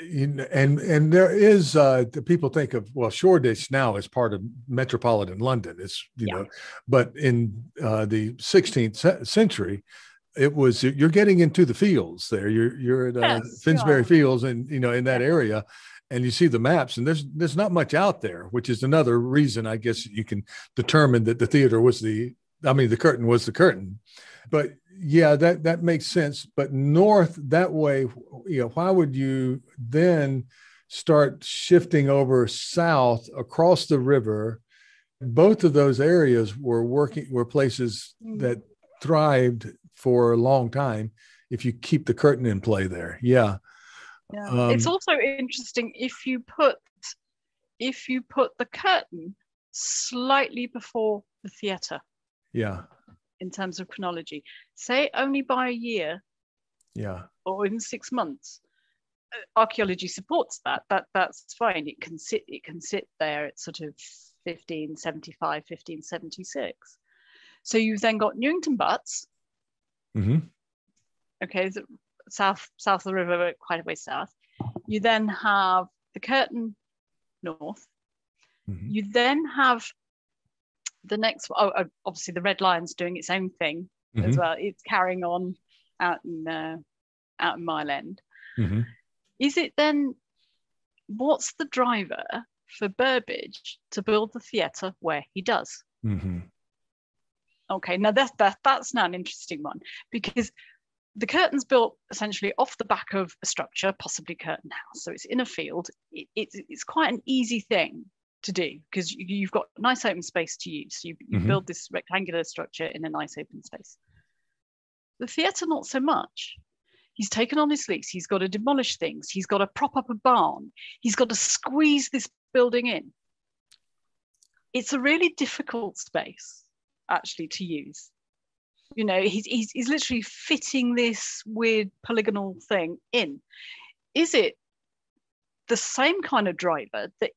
and and there is uh the people think of well shoreditch now is part of metropolitan london. It's you Yeah. know but in uh the 16th century it was you're getting into the fields there. You're you're at uh, Yes, finsbury fields and you know in that area and you see the maps and there's there's not much out there which is another reason i guess you can determine that the theater was the i mean the curtain was the curtain. But yeah that that makes sense but north that way you know why would you then start shifting over south across the river both of those areas were working were places Mm. that thrived for a long time if you keep the curtain in play there yeah yeah. it's Um, also interesting if you put if you put the curtain slightly before the theatre yeah in terms of chronology, say only by a year yeah or even six months. uh, Archaeology supports that. That that's fine. It can sit. It can sit there at sort of 1575, 1576. So you've then got Newington Butts. hmm Okay, so south south of the river, but quite a way south. You then have the Curtain North. hmm You then have the next. Oh, oh, obviously the Red Lion's doing its own thing as Mhm. well. It's carrying on out in uh, out in Mile End. hmm is it then what's the driver for Burbage to build the theatre where he does? hmm Okay, now that, that that's now an interesting one because the curtain's built essentially off the back of a structure, possibly Curtain House. So it's in a field. It, it's it's quite an easy thing to do because you, you've got nice open space to use. You, you Mhm. build this rectangular structure in a nice open space. The theatre, not so much. He's taken on his lease. He's got to demolish things. He's got to prop up a barn. He's got to squeeze this building in. It's a really difficult space, actually, to use. You know, he's, he's, he's literally fitting this weird polygonal thing in. Is it the same kind of driver that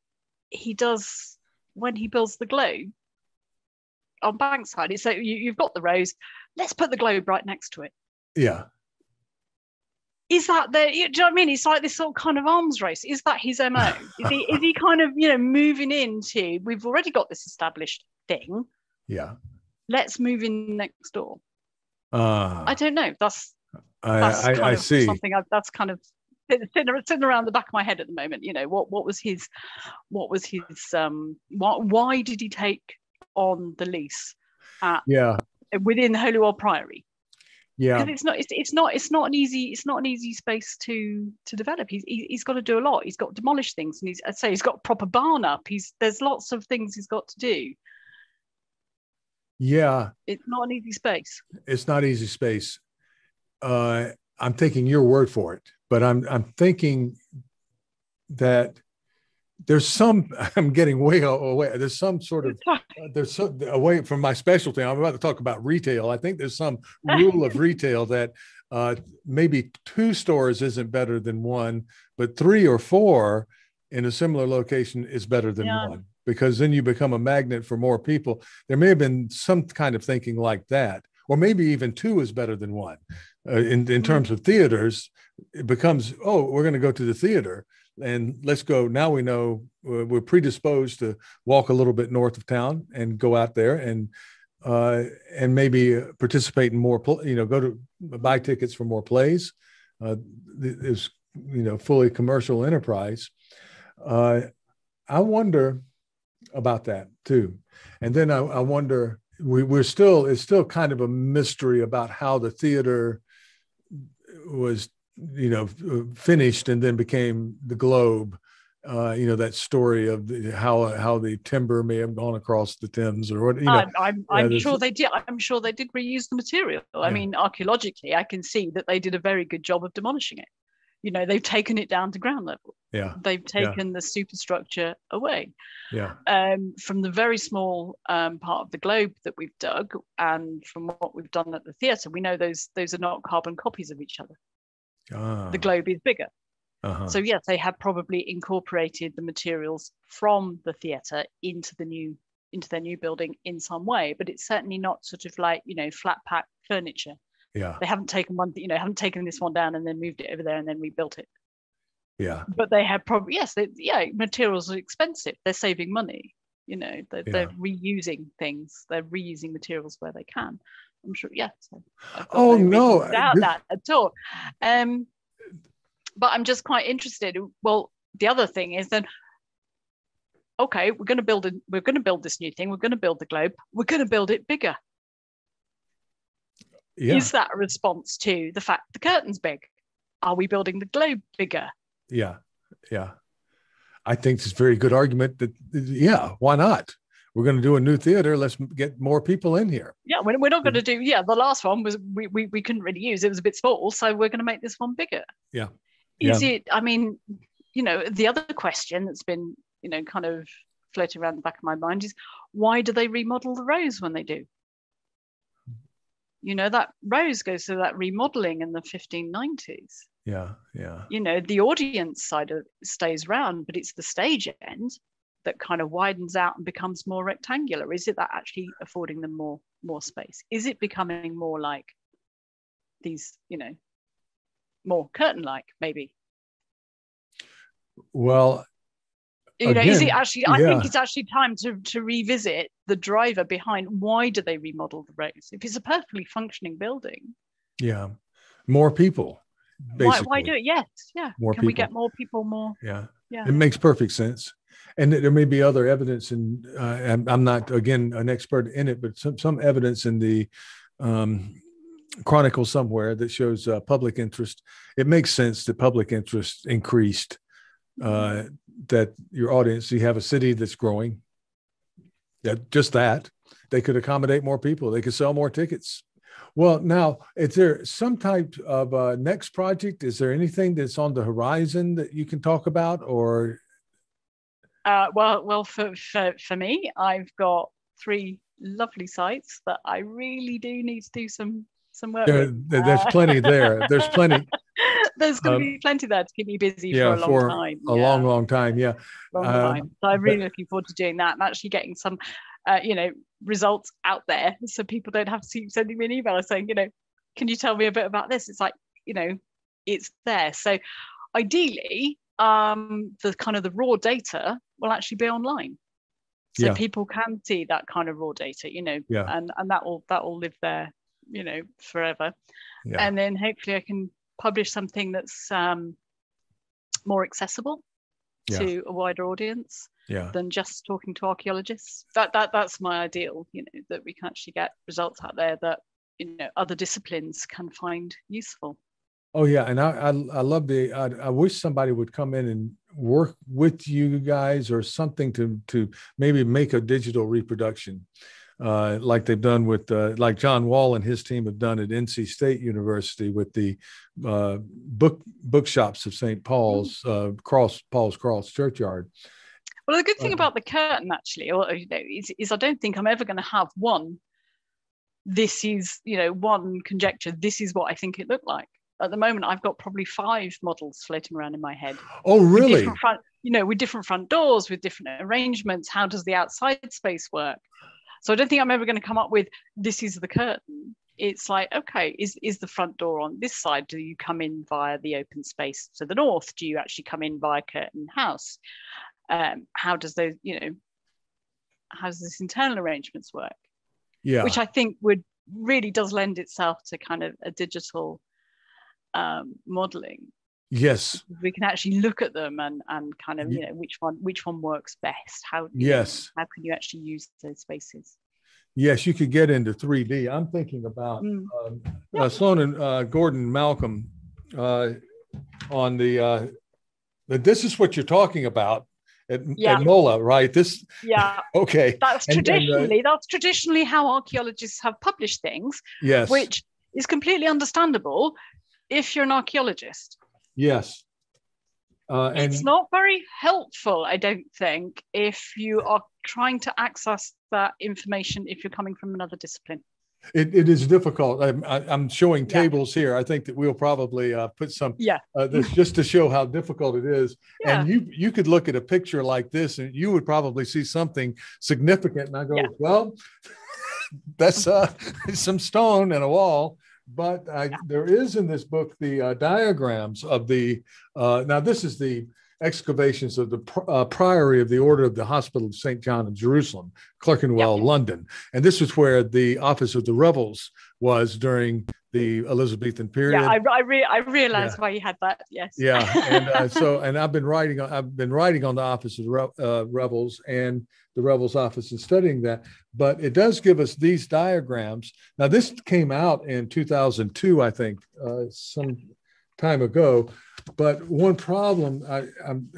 he does when he builds the globe on Bankside? It's so you, you've got the rose, let's put the globe right next to it. Yeah. Is that the? Do you know what I mean? It's like this sort of kind of arms race. Is that his mo? is he is he kind of you know moving into? We've already got this established thing. Yeah. Let's move in next door. Uh, I don't know. That's I, that's I, kind I of see. something I, that's kind of sitting, sitting around the back of my head at the moment. You know what what was his what was his um why why did he take on the lease at Yeah. within Holywell Priory? Yeah. because it's not it's, it's not it's not an easy it's not an easy space to to develop he's he, he's got to do a lot he's got to demolish things and he's i'd say he's got a proper barn up he's there's lots of things he's got to do Yeah. it's not an easy space It's not easy space. Uh, I'm taking your word for it, but I'm I'm thinking that there's some. [LAUGHS] I'm getting way away. There's some sort of Uh, there's some away from my specialty. I'm about to talk about retail. I think there's some rule of [LAUGHS] retail that uh, maybe two stores isn't better than one, but three or four in a similar location is better than Yeah. one because then you become a magnet for more people. There may have been some kind of thinking like that, or maybe even two is better than one. Uh, in in terms of theaters, it becomes oh we're going to go to the theater and let's go. Now we know uh, we're predisposed to walk a little bit north of town and go out there and uh, and maybe uh, participate in more. pl- You know, go to buy tickets for more plays. Uh, you know fully commercial enterprise. Uh, I wonder about that too, and then I, I wonder we, we're still it's still kind of a mystery about how the theater was you know finished and then became the globe uh, you know that story of the, how how the timber may have gone across the Thames or what you know. I'm, I'm, I'm sure they did i'm sure they did reuse the material i Yeah. mean archaeologically i can see that they did a very good job of demolishing it you know they've taken it down to ground level yeah, they've taken the superstructure away yeah, um, from the very small um, part of the globe that we've dug and from what we've done at the theatre, we know those those are not carbon copies of each other. ah, The globe is bigger. uh-huh. So yes, they have probably incorporated the materials from the theatre into the new into their new building in some way, but it's certainly not sort of like you know flat pack furniture. Yeah, They haven't taken one, you know, haven't taken this one down and then moved it over there and then rebuilt it. yeah, But they have probably yes, they, yeah, materials are expensive. They're saving money. You know, they're, Yeah. they're reusing things. They're reusing materials where they can. I'm sure. Yes. I've Oh, no, doubt that at all. Um, but I'm just quite interested. Well, the other thing is then, okay, we're going to build a, we're going to build this new thing. We're going to build the globe. We're going to build it bigger. Yeah, Is that a response to the fact the curtain's big? Are we building the globe bigger? yeah, yeah. I think it's a very good argument that yeah, why not? We're going to do a new theater. Let's get more people in here. Yeah, we're, not going to do. Yeah, the last one was we, we we couldn't really use. It was a bit small, so we're going to make this one bigger. Yeah. Is it? I mean, you know, the other question that's been you know kind of floating around the back of my mind is why do they remodel the rose when they do? You know, that rose goes through that remodeling in the 1590s. Yeah, yeah, You know, the audience side of stays round, but it's the stage end that kind of widens out and becomes more rectangular. Is it that actually affording them more more space? Is it becoming more like these, you know, more curtain-like maybe? Well, You know, is it actually? I think it's actually time to to revisit the driver behind why do they remodel the rose? If it's a perfectly functioning building, yeah, more people. why, Basically. why do it? Yes, yeah. More Can we people. get more people? More, Yeah. yeah. It makes perfect sense. And there may be other evidence, and uh, I'm, I'm not again an expert in it, but some some evidence in the um, chronicle somewhere that shows uh, public interest. It makes sense that public interest increased. Uh, that your audience, you have a city that's growing. That just that they could accommodate more people. They could sell more tickets. Well, now, is there some type of uh, next project? Is there anything that's on the horizon that you can talk about, or? Uh, well, well, for, for for me, I've got three lovely sites that I really do need to do some some work. There, there's uh, plenty there. There's plenty. [LAUGHS] there's going to um, be plenty there to keep me busy yeah, for a long for time. A yeah. long, long time. Yeah. Long uh, time. So I'm really but, looking forward to doing that and actually getting some, uh, you know, results out there, so people don't have to keep sending me an email saying, you know, can you tell me a bit about this? It's like, you know, it's there. So ideally, um, the kind of the raw data will actually be online so yeah. people can see that kind of raw data you know yeah. and and that will that will live there you know forever yeah. and then hopefully i can publish something that's um, more accessible yeah. to a wider audience yeah. than just talking to archaeologists that that that's my ideal you know that we can actually get results out there that you know other disciplines can find useful oh yeah and i i, I love the I, I wish somebody would come in and work with you guys or something to to maybe make a digital reproduction uh, like they've done with uh, like John Wall and his team have done at NC State University with the uh, book bookshops of St. Paul's uh, Cross Paul's Cross Churchyard. Well, the good thing uh, about the curtain actually, or you know, is, is I don't think I'm ever going to have one. This is you know one conjecture. This is what I think it looked like at the moment I've got probably five models floating around in my head. Oh, really? Front, you know, with different front doors, with different arrangements. How does the outside space work? So I don't think I'm ever going to come up with this is the curtain. It's like, okay, is is the front door on this side? Do you come in via the open space to the north? Do you actually come in via curtain house? Um, how does those, you know, how does this internal arrangements work? Yeah. Which I think would really does lend itself to kind of a digital um, modeling yes we can actually look at them and and kind of you know which one which one works best how yes how can you actually use those spaces yes you could get into 3d i'm thinking about mm. Um, uh, sloane and uh, gordon malcolm uh, on the uh, this is what you're talking about at, yeah. at MOLA, right? This, yeah, [LAUGHS] okay. That's and, traditionally and, uh, that's traditionally how archaeologists have published things. Yes, which is completely understandable if you're an archaeologist. Yes. Uh, and it's not very helpful, I don't think, if you are trying to access that information if you're coming from another discipline. It, it is difficult. I'm, I'm showing tables yeah. here. I think that we'll probably uh, put some. Yeah. Uh, this just to show how difficult it is. Yeah. And you you could look at a picture like this, and you would probably see something significant. And I go, yeah. well, [LAUGHS] that's uh, [LAUGHS] some stone and a wall but I, there is in this book the uh, diagrams of the uh, now this is the excavations of the uh, priory of the order of the hospital of st john in jerusalem clerkenwell yep. london and this is where the office of the revels was during the Elizabethan period. Yeah, I, I, re- I realized yeah. why you had that. Yes. Yeah, and uh, so [LAUGHS] and I've been writing I've been writing on the office of the uh, Revels and the Revels office and studying that. But it does give us these diagrams. Now this came out in 2002, I think, uh, some time ago. But one problem, I,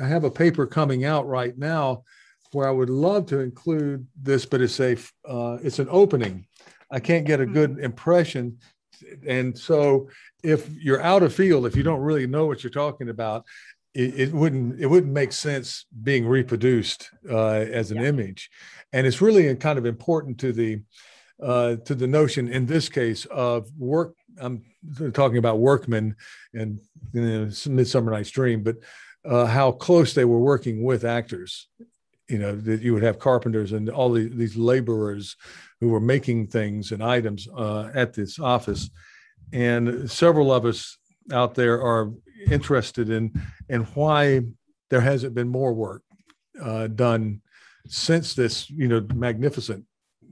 I have a paper coming out right now where I would love to include this, but it's a uh, it's an opening. I can't get a hmm. good impression and so if you're out of field, if you don't really know what you're talking about, it, it wouldn't it wouldn't make sense being reproduced uh, as an yeah. image, and it's really kind of important to the uh, to the notion in this case of work. I'm talking about workmen and you know, Midsummer Night's Dream, but uh, how close they were working with actors. You know that you would have carpenters and all the, these laborers who were making things and items uh, at this office. And several of us out there are interested in, in why there hasn't been more work uh, done since this, you know, magnificent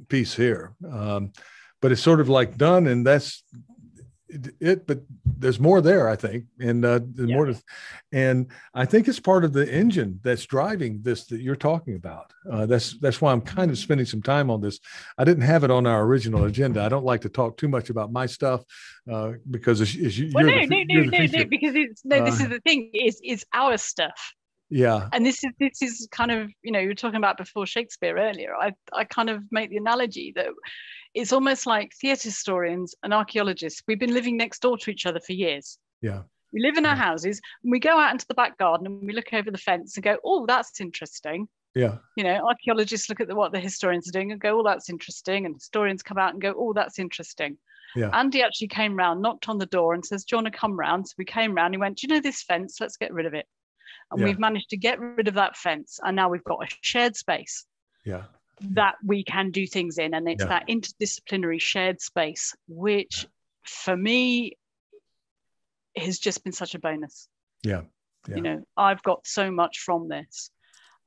piece here. Um, but it's sort of like done, and that's it, but there's more there, I think, and uh, there's yeah. more to, and I think it's part of the engine that's driving this that you're talking about. Uh, that's that's why I'm kind of spending some time on this. I didn't have it on our original agenda. I don't like to talk too much about my stuff uh, because it's, it's well, no, the, no, no, no, no, because it's no. This is uh, the thing. Is is our stuff. Yeah. And this is this is kind of you know you were talking about before Shakespeare earlier. I I kind of make the analogy that it's almost like theatre historians and archaeologists. We've been living next door to each other for years. Yeah. We live in our houses and we go out into the back garden and we look over the fence and go, oh, that's interesting. Yeah. You know, archaeologists look at the, what the historians are doing and go, oh, that's interesting. And historians come out and go, oh, that's interesting. Yeah. Andy actually came round, knocked on the door and says, Do you want to come round? So we came round. He went, Do you know this fence? Let's get rid of it. And Yeah. we've managed to get rid of that fence. And now we've got a shared space Yeah. That we can do things in. And it's Yeah. that interdisciplinary shared space, which for me has just been such a bonus. Yeah. Yeah. You know, I've got so much from this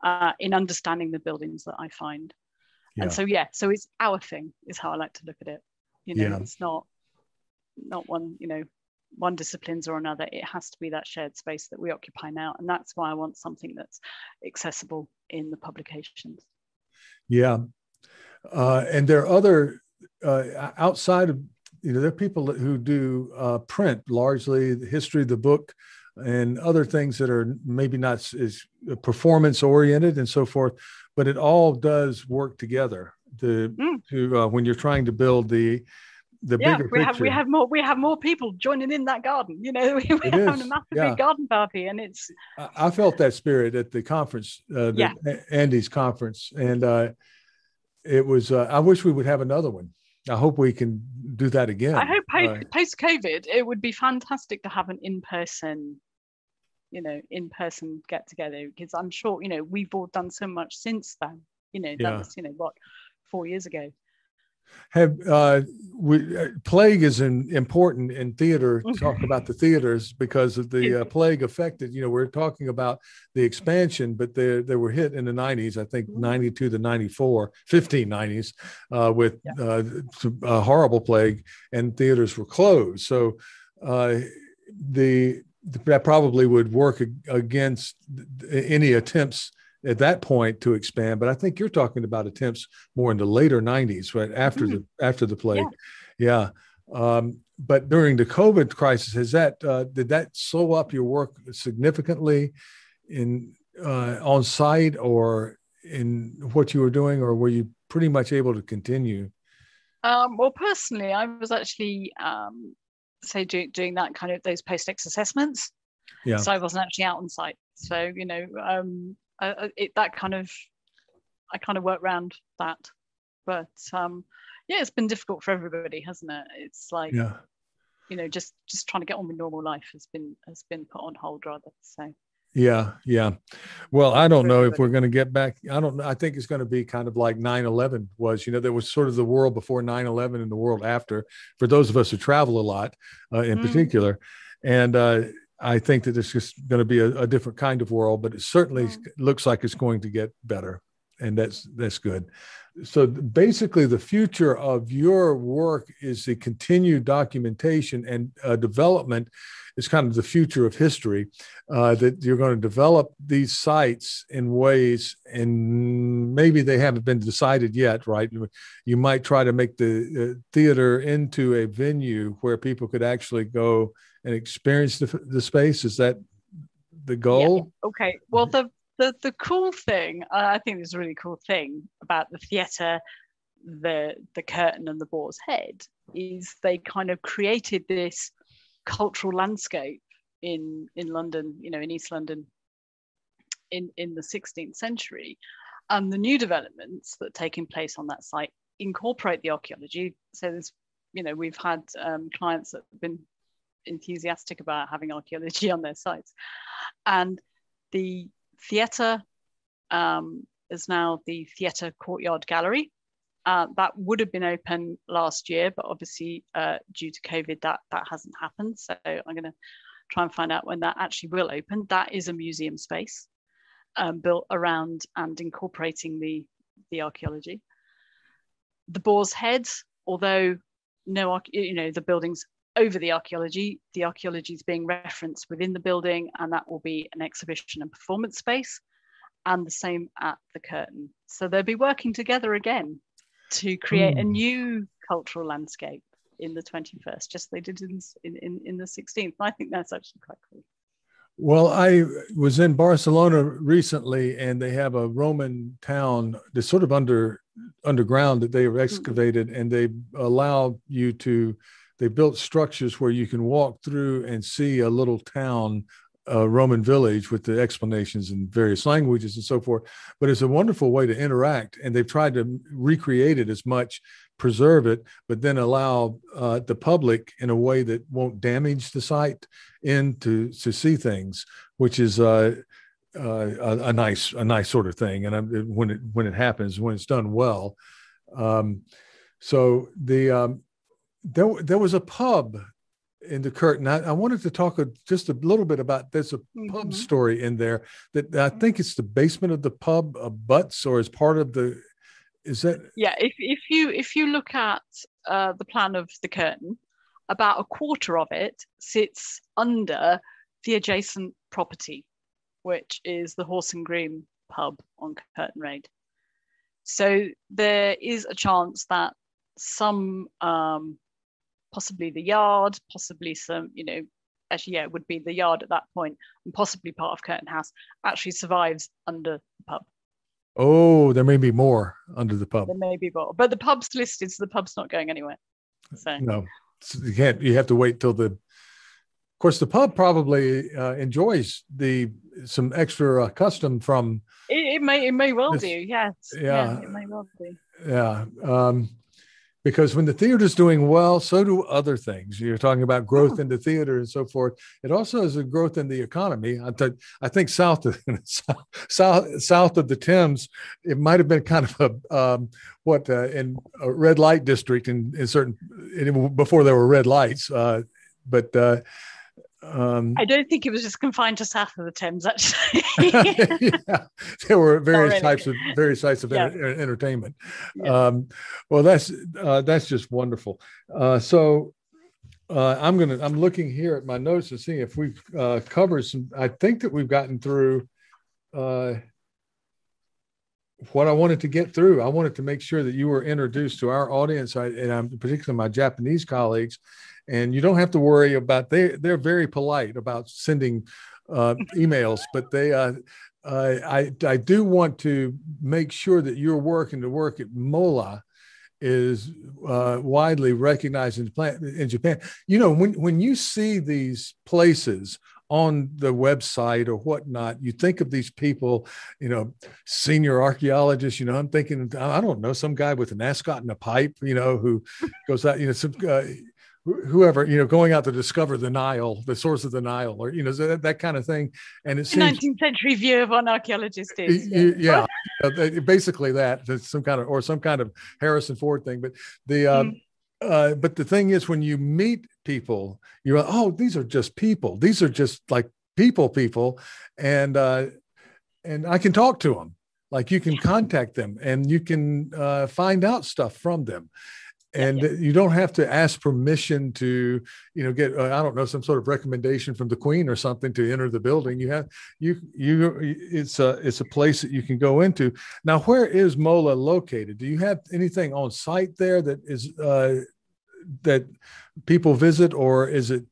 uh, in understanding the buildings that I find. Yeah. And so, yeah, so it's our thing, is how I like to look at it. You know, it's not not one, you know, one disciplines or another. It has to be that shared space that we occupy now. And that's why I want something that's accessible in the publications. Yeah. Uh, and there are other uh, outside of you know there are people who do uh, print largely the history of the book and other things that are maybe not as performance oriented and so forth but it all does work together to Mm. to uh, when you're trying to build the the yeah, bigger we picture have we have more we have more people joining in that garden. You know, [LAUGHS] we, we're having is, a massive yeah. big garden party, and it's I felt that spirit at the conference, uh, the Yeah. Andy's conference, and uh, it was. Uh, I wish we would have another one. I hope we can do that again. I hope Uh, post COVID, it would be fantastic to have an in person, you know, in person get together because I'm sure you know we've all done so much since then. You know, Yeah. that was you know what four years ago. Have uh, we, uh, plague is in, important in theater. Mhm. Talk about the theaters because of the uh, plague affected. You know, we're talking about the expansion, but they they were hit in the 90s. I think Mhm. 92 to 94, 15 90s, uh, with Yeah. uh, a horrible plague, and theaters were closed. So uh, the that probably would work against any attempts at that point to expand. But I think you're talking about attempts more in the later 90s, right after the after the plague. Yeah. Um, but during the COVID crisis, has that uh, did that slow up your work significantly in uh, on site or in what you were doing, or were you pretty much able to continue? Um, well, personally, I was actually um, say do, doing that kind of those post ex assessments. Yeah. So I wasn't actually out on site. So you know, um, I, I- it, that kind of I kind of work around that. But um, yeah, it's been difficult for everybody, hasn't it? It's like Yeah. you know, just just trying to get on with normal life has been has been put on hold rather. So Yeah, yeah. Well, I don't know if we're going to get back. I don't know. I think it's going to be kind of like 9 11 was. You know, there was sort of the world before 9 11 and the world after, for those of us who travel a lot uh, in Mm. particular. And uh, I think that it's just going to be a, a different kind of world, but it certainly looks like it's going to get better. And that's that's good. So basically, the future of your work is the continued documentation and uh, development is kind of the future of history uh, that you're going to develop these sites in ways, and maybe they haven't been decided yet, right? You might try to make the uh, theater into a venue where people could actually go and experience the, the space. Is that the goal? okay, well the the the cool thing uh, I think is a really cool thing about the theatre, the the curtain and the boar's head is they kind of created this cultural landscape in in London, you know, in East London in in the 16th century. And the new developments that are taking place on that site incorporate the archaeology. So there's, you know, we've had um, clients that have been enthusiastic about having archaeology on their sites. And the theatre um, is now the Theatre Courtyard Gallery. Uh, that would have been open last year, but obviously uh, due to COVID, that that hasn't happened. So I'm going to try and find out when that actually will open. That is a museum space um, built around and incorporating the the archaeology. The Boar's Head, although no, you know, the buildings over the archaeology, the archaeology is being referenced within the building, and that will be an exhibition and performance space, and the same at the curtain. So they'll be working together again to create a Hmm. new cultural landscape in the 21st, just they did in, in, in the 16th. I think that's actually quite cool. Well, I was in Barcelona recently, and they have a Roman town that's sort of under underground that they have hmm. excavated, mm-hmm. and they allow you to. They built structures where you can walk through and see a little town a Roman village with the explanations in various languages and so forth. But it's a wonderful way to interact, and they've tried to recreate it as much, preserve it, but then allow uh, the public in a way that won't damage the site in to to see things, which is. Uh, uh, a, a, nice, a nice sort of thing, and I, when it when it happens, when it's done well, um, so the um, there there was a pub in the curtain. I, I, wanted to talk a, just a little bit about there's a mm-hmm. pub story in there that I think it's the basement of the pub butts or is part of the is that yeah if, if you if you look at uh, the plan of the curtain about a quarter of it sits under the adjacent property which is the horse and groom pub on curtain road so there is a chance that some um, possibly the yard, possibly some, you know, actually, yeah, it would be the yard at that point, and possibly part of Curtain House actually survives under the pub. Oh, there may be more under the pub. There may be more, but the pub's listed, so the pub's not going anywhere. So no, you can't. You have to wait till the. Of course, the pub probably uh, enjoys the some extra uh, custom from. It, it, may it may well this, do. Yes. Yeah, yeah. It may well do. Yeah. Um, because when the theater is doing well, so do other things. You're talking about growth oh. in the theater and so forth. It also has a growth in the economy. I, th- I think south of [LAUGHS] south south of the Thames, it might have been kind of a um, what uh, in a red light district in, in certain in, before there were red lights. Uh, but uh, um, I don't think it was just confined to south of the Thames. Actually, [LAUGHS] yeah, there were various types of various types of yeah. entertainment. Yeah. Um, well, that's uh, that's just wonderful. Uh, so uh, I'm gonna I'm looking here at my notes to see if we've uh, covered some. I think that we've gotten through uh, what I wanted to get through. I wanted to make sure that you were introduced to our audience, I, and I'm particularly my Japanese colleagues and you don't have to worry about they they're very polite about sending uh, emails, but they uh, uh, I I do want to make sure that your work and the work at Mola is uh, widely recognized in Japan. You know, when when you see these places on the website or whatnot, you think of these people, you know, senior archaeologists. You know, I'm thinking, I don't know, some guy with an ascot and a pipe, you know, who goes out, you know, some. Uh, whoever you know going out to discover the Nile, the source of the Nile, or you know that, that kind of thing. And it's 19th century view of what an archaeologist is. Yeah, yeah basically that. some kind of or some kind of Harrison Ford thing. But the uh, mm. uh, but the thing is, when you meet people, you're like, oh, these are just people. These are just like people, people, and uh, and I can talk to them. Like you can contact them and you can uh, find out stuff from them and yeah, yeah. you don't have to ask permission to you know get uh, i don't know some sort of recommendation from the queen or something to enter the building you have you you it's a it's a place that you can go into now where is mola located do you have anything on site there that is uh, that people visit or is it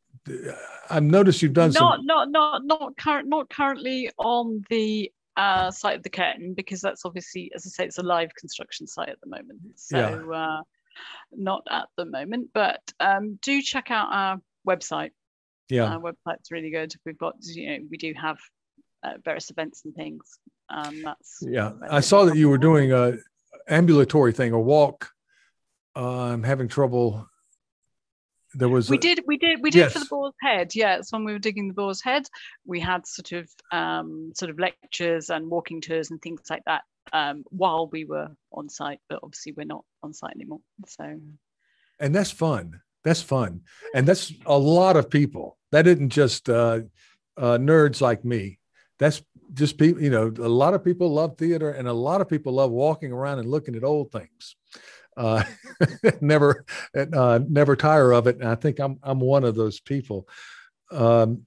i've noticed you've done not some... not not not current not currently on the uh, site of the curtain because that's obviously as i say it's a live construction site at the moment so yeah. Not at the moment, but um, do check out our website. Yeah, our website's really good. We've got, you know, we do have uh, various events and things. Um, that's yeah. I saw that you were doing a ambulatory thing, a walk. Uh, I'm having trouble. There was we a, did we did we did yes. for the boar's head. Yeah, it's when we were digging the boar's head. We had sort of um, sort of lectures and walking tours and things like that um, while we were on site, but obviously we're not on site anymore. So, and that's fun. That's fun, and that's a lot of people. That isn't just uh, uh, nerds like me. That's just people. You know, a lot of people love theater, and a lot of people love walking around and looking at old things. Uh, [LAUGHS] never, uh, never tire of it. And I think I'm I'm one of those people. Um,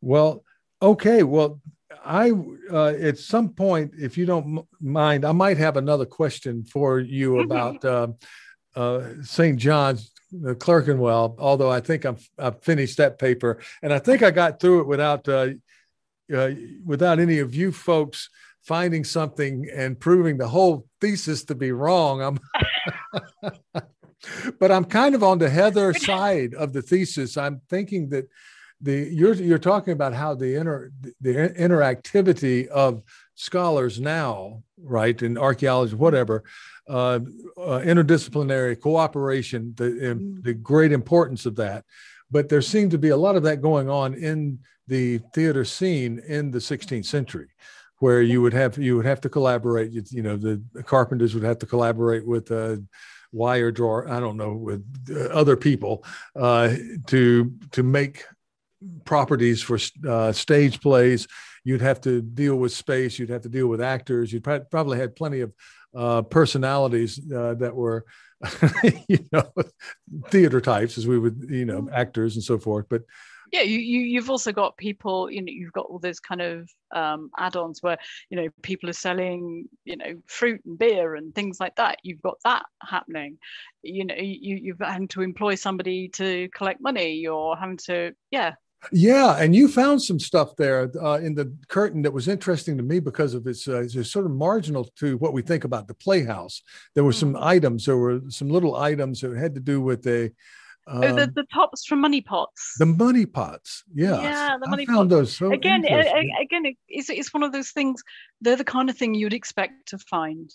well, okay. Well, I uh, at some point, if you don't mind, I might have another question for you mm-hmm. about uh, uh, St. John's uh, Clerkenwell. Although I think I'm I've finished that paper, and I think I got through it without uh, uh, without any of you folks finding something and proving the whole thesis to be wrong. I'm [LAUGHS] but I'm kind of on the Heather [LAUGHS] side of the thesis. I'm thinking that the you're you're talking about how the inter the interactivity of scholars now, right, in archaeology, whatever, uh, uh, interdisciplinary cooperation, the mm. the great importance of that. But there seemed to be a lot of that going on in the theater scene in the 16th century where you would have you would have to collaborate you, you know the carpenters would have to collaborate with a wire drawer i don't know with uh, other people uh, to to make properties for uh, stage plays. You'd have to deal with space you'd have to deal with actors you'd probably had plenty of uh, personalities uh, that were [LAUGHS] you know theater types as we would you know actors and so forth but yeah you, you you've also got people you know you've got all those kind of um, add-ons where you know people are selling you know fruit and beer and things like that you've got that happening you know you you've having to employ somebody to collect money you're having to yeah yeah, and you found some stuff there uh, in the curtain that was interesting to me because of its, uh, it's sort of marginal to what we think about the playhouse. There were some mm. items, there were some little items that had to do with a um, oh, the, um, the tops from money pots. The money pots, yeah. Yeah, the money I found pots. Those so again, again, it's, it's one of those things. They're the kind of thing you'd expect to find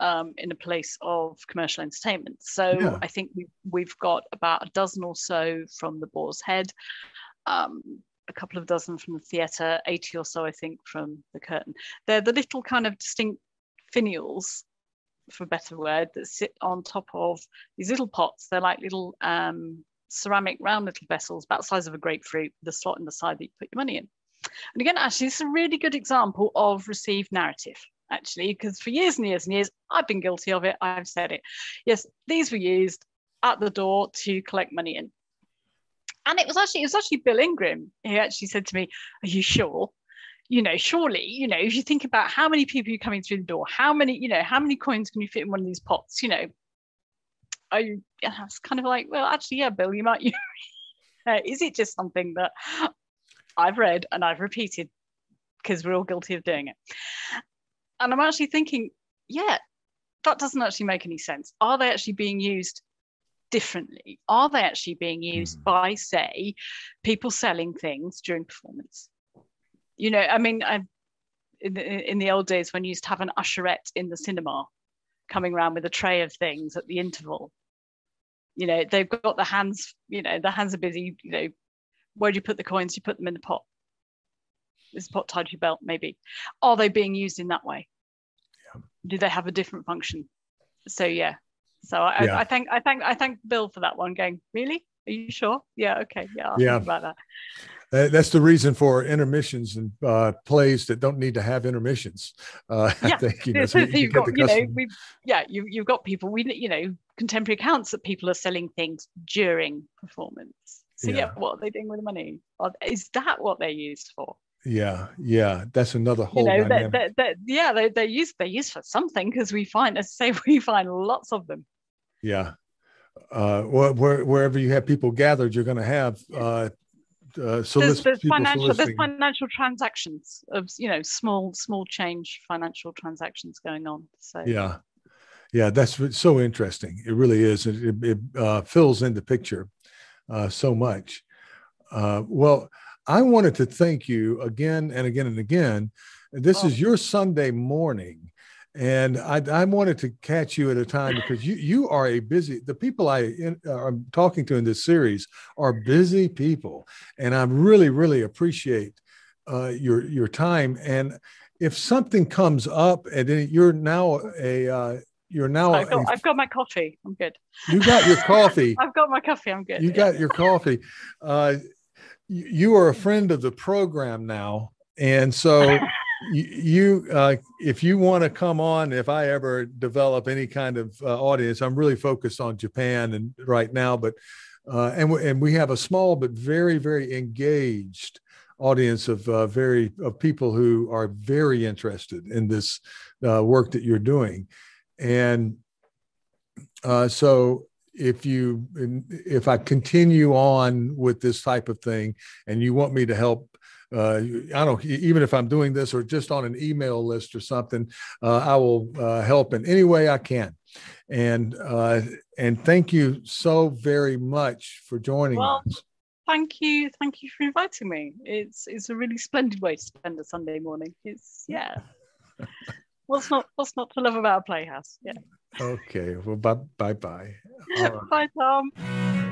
um, in a place of commercial entertainment. So yeah. I think we've, we've got about a dozen or so from the Boar's Head, um, a couple of dozen from the theatre, 80 or so, I think, from the curtain. They're the little kind of distinct finials for a better word, that sit on top of these little pots. They're like little um, ceramic round little vessels, about the size of a grapefruit, the slot in the side that you put your money in. And again, actually, this is a really good example of received narrative, actually, because for years and years and years, I've been guilty of it. I've said it. Yes, these were used at the door to collect money in. And it was actually, it was actually Bill Ingram who actually said to me, Are you sure? You know, surely, you know, if you think about how many people are coming through the door, how many, you know, how many coins can you fit in one of these pots, you know, I, I was kind of like, well, actually, yeah, Bill, you might, [LAUGHS] you, uh, is it just something that I've read and I've repeated because we're all guilty of doing it? And I'm actually thinking, yeah, that doesn't actually make any sense. Are they actually being used differently? Are they actually being used mm. by, say, people selling things during performance? You know, I mean, I in the, in the old days when you used to have an usherette in the cinema coming around with a tray of things at the interval. You know, they've got the hands, you know, the hands are busy, you know, where do you put the coins? You put them in the pot. Is pot tied to your belt, maybe. Are they being used in that way? Yeah. Do they have a different function? So yeah. So I, yeah. I, I thank I thank I thank Bill for that one. Going, really? Are you sure? Yeah, okay. Yeah, I'll yeah. about that that's the reason for intermissions and uh, plays that don't need to have intermissions. Uh, [LAUGHS] yeah. I think you know, [LAUGHS] so, so you've got, you know, we yeah, you you've got people we you know contemporary accounts that people are selling things during performance. So yeah, yeah what are they doing with the money? Is that what they're used for? Yeah, yeah, that's another whole. You know, they're, they're, they're, yeah, they they're used they're used for something because we find, as I say, [LAUGHS] we find lots of them. Yeah, uh, where, wherever you have people gathered, you're going to have uh, uh, there's, there's financial there's financial transactions of you know small small change financial transactions going on so. Yeah. Yeah that's so interesting. It really is it, it, it uh, fills in the picture uh, so much. Uh, well i wanted to thank you again and again and again. This oh. is your sunday morning and I, I, wanted to catch you at a time because you you are a busy. The people I in, uh, I'm talking to in this series are busy people, and I really really appreciate uh, your your time. And if something comes up, and you're now a uh, you're now I've got, a, I've got, my coffee. I'm good. You got your coffee. [LAUGHS] I've got my coffee. I'm good. You yeah. got your coffee. Uh, you, you are a friend of the program now, and so. [LAUGHS] you uh, if you want to come on if i ever develop any kind of uh, audience i'm really focused on japan and right now but uh, and, and we have a small but very very engaged audience of uh, very of people who are very interested in this uh, work that you're doing. And uh, so if you if i continue on with this type of thing and you want me to help uh, I don't even if I'm doing this or just on an email list or something, uh, I will uh, help in any way I can. And uh, and thank you so very much for joining well, us. Thank you, thank you for inviting me. It's it's a really splendid way to spend a Sunday morning. It's yeah. [LAUGHS] what's not what's not to love about a playhouse? Yeah. Okay. Well, bye bye bye. Right. Bye, Tom.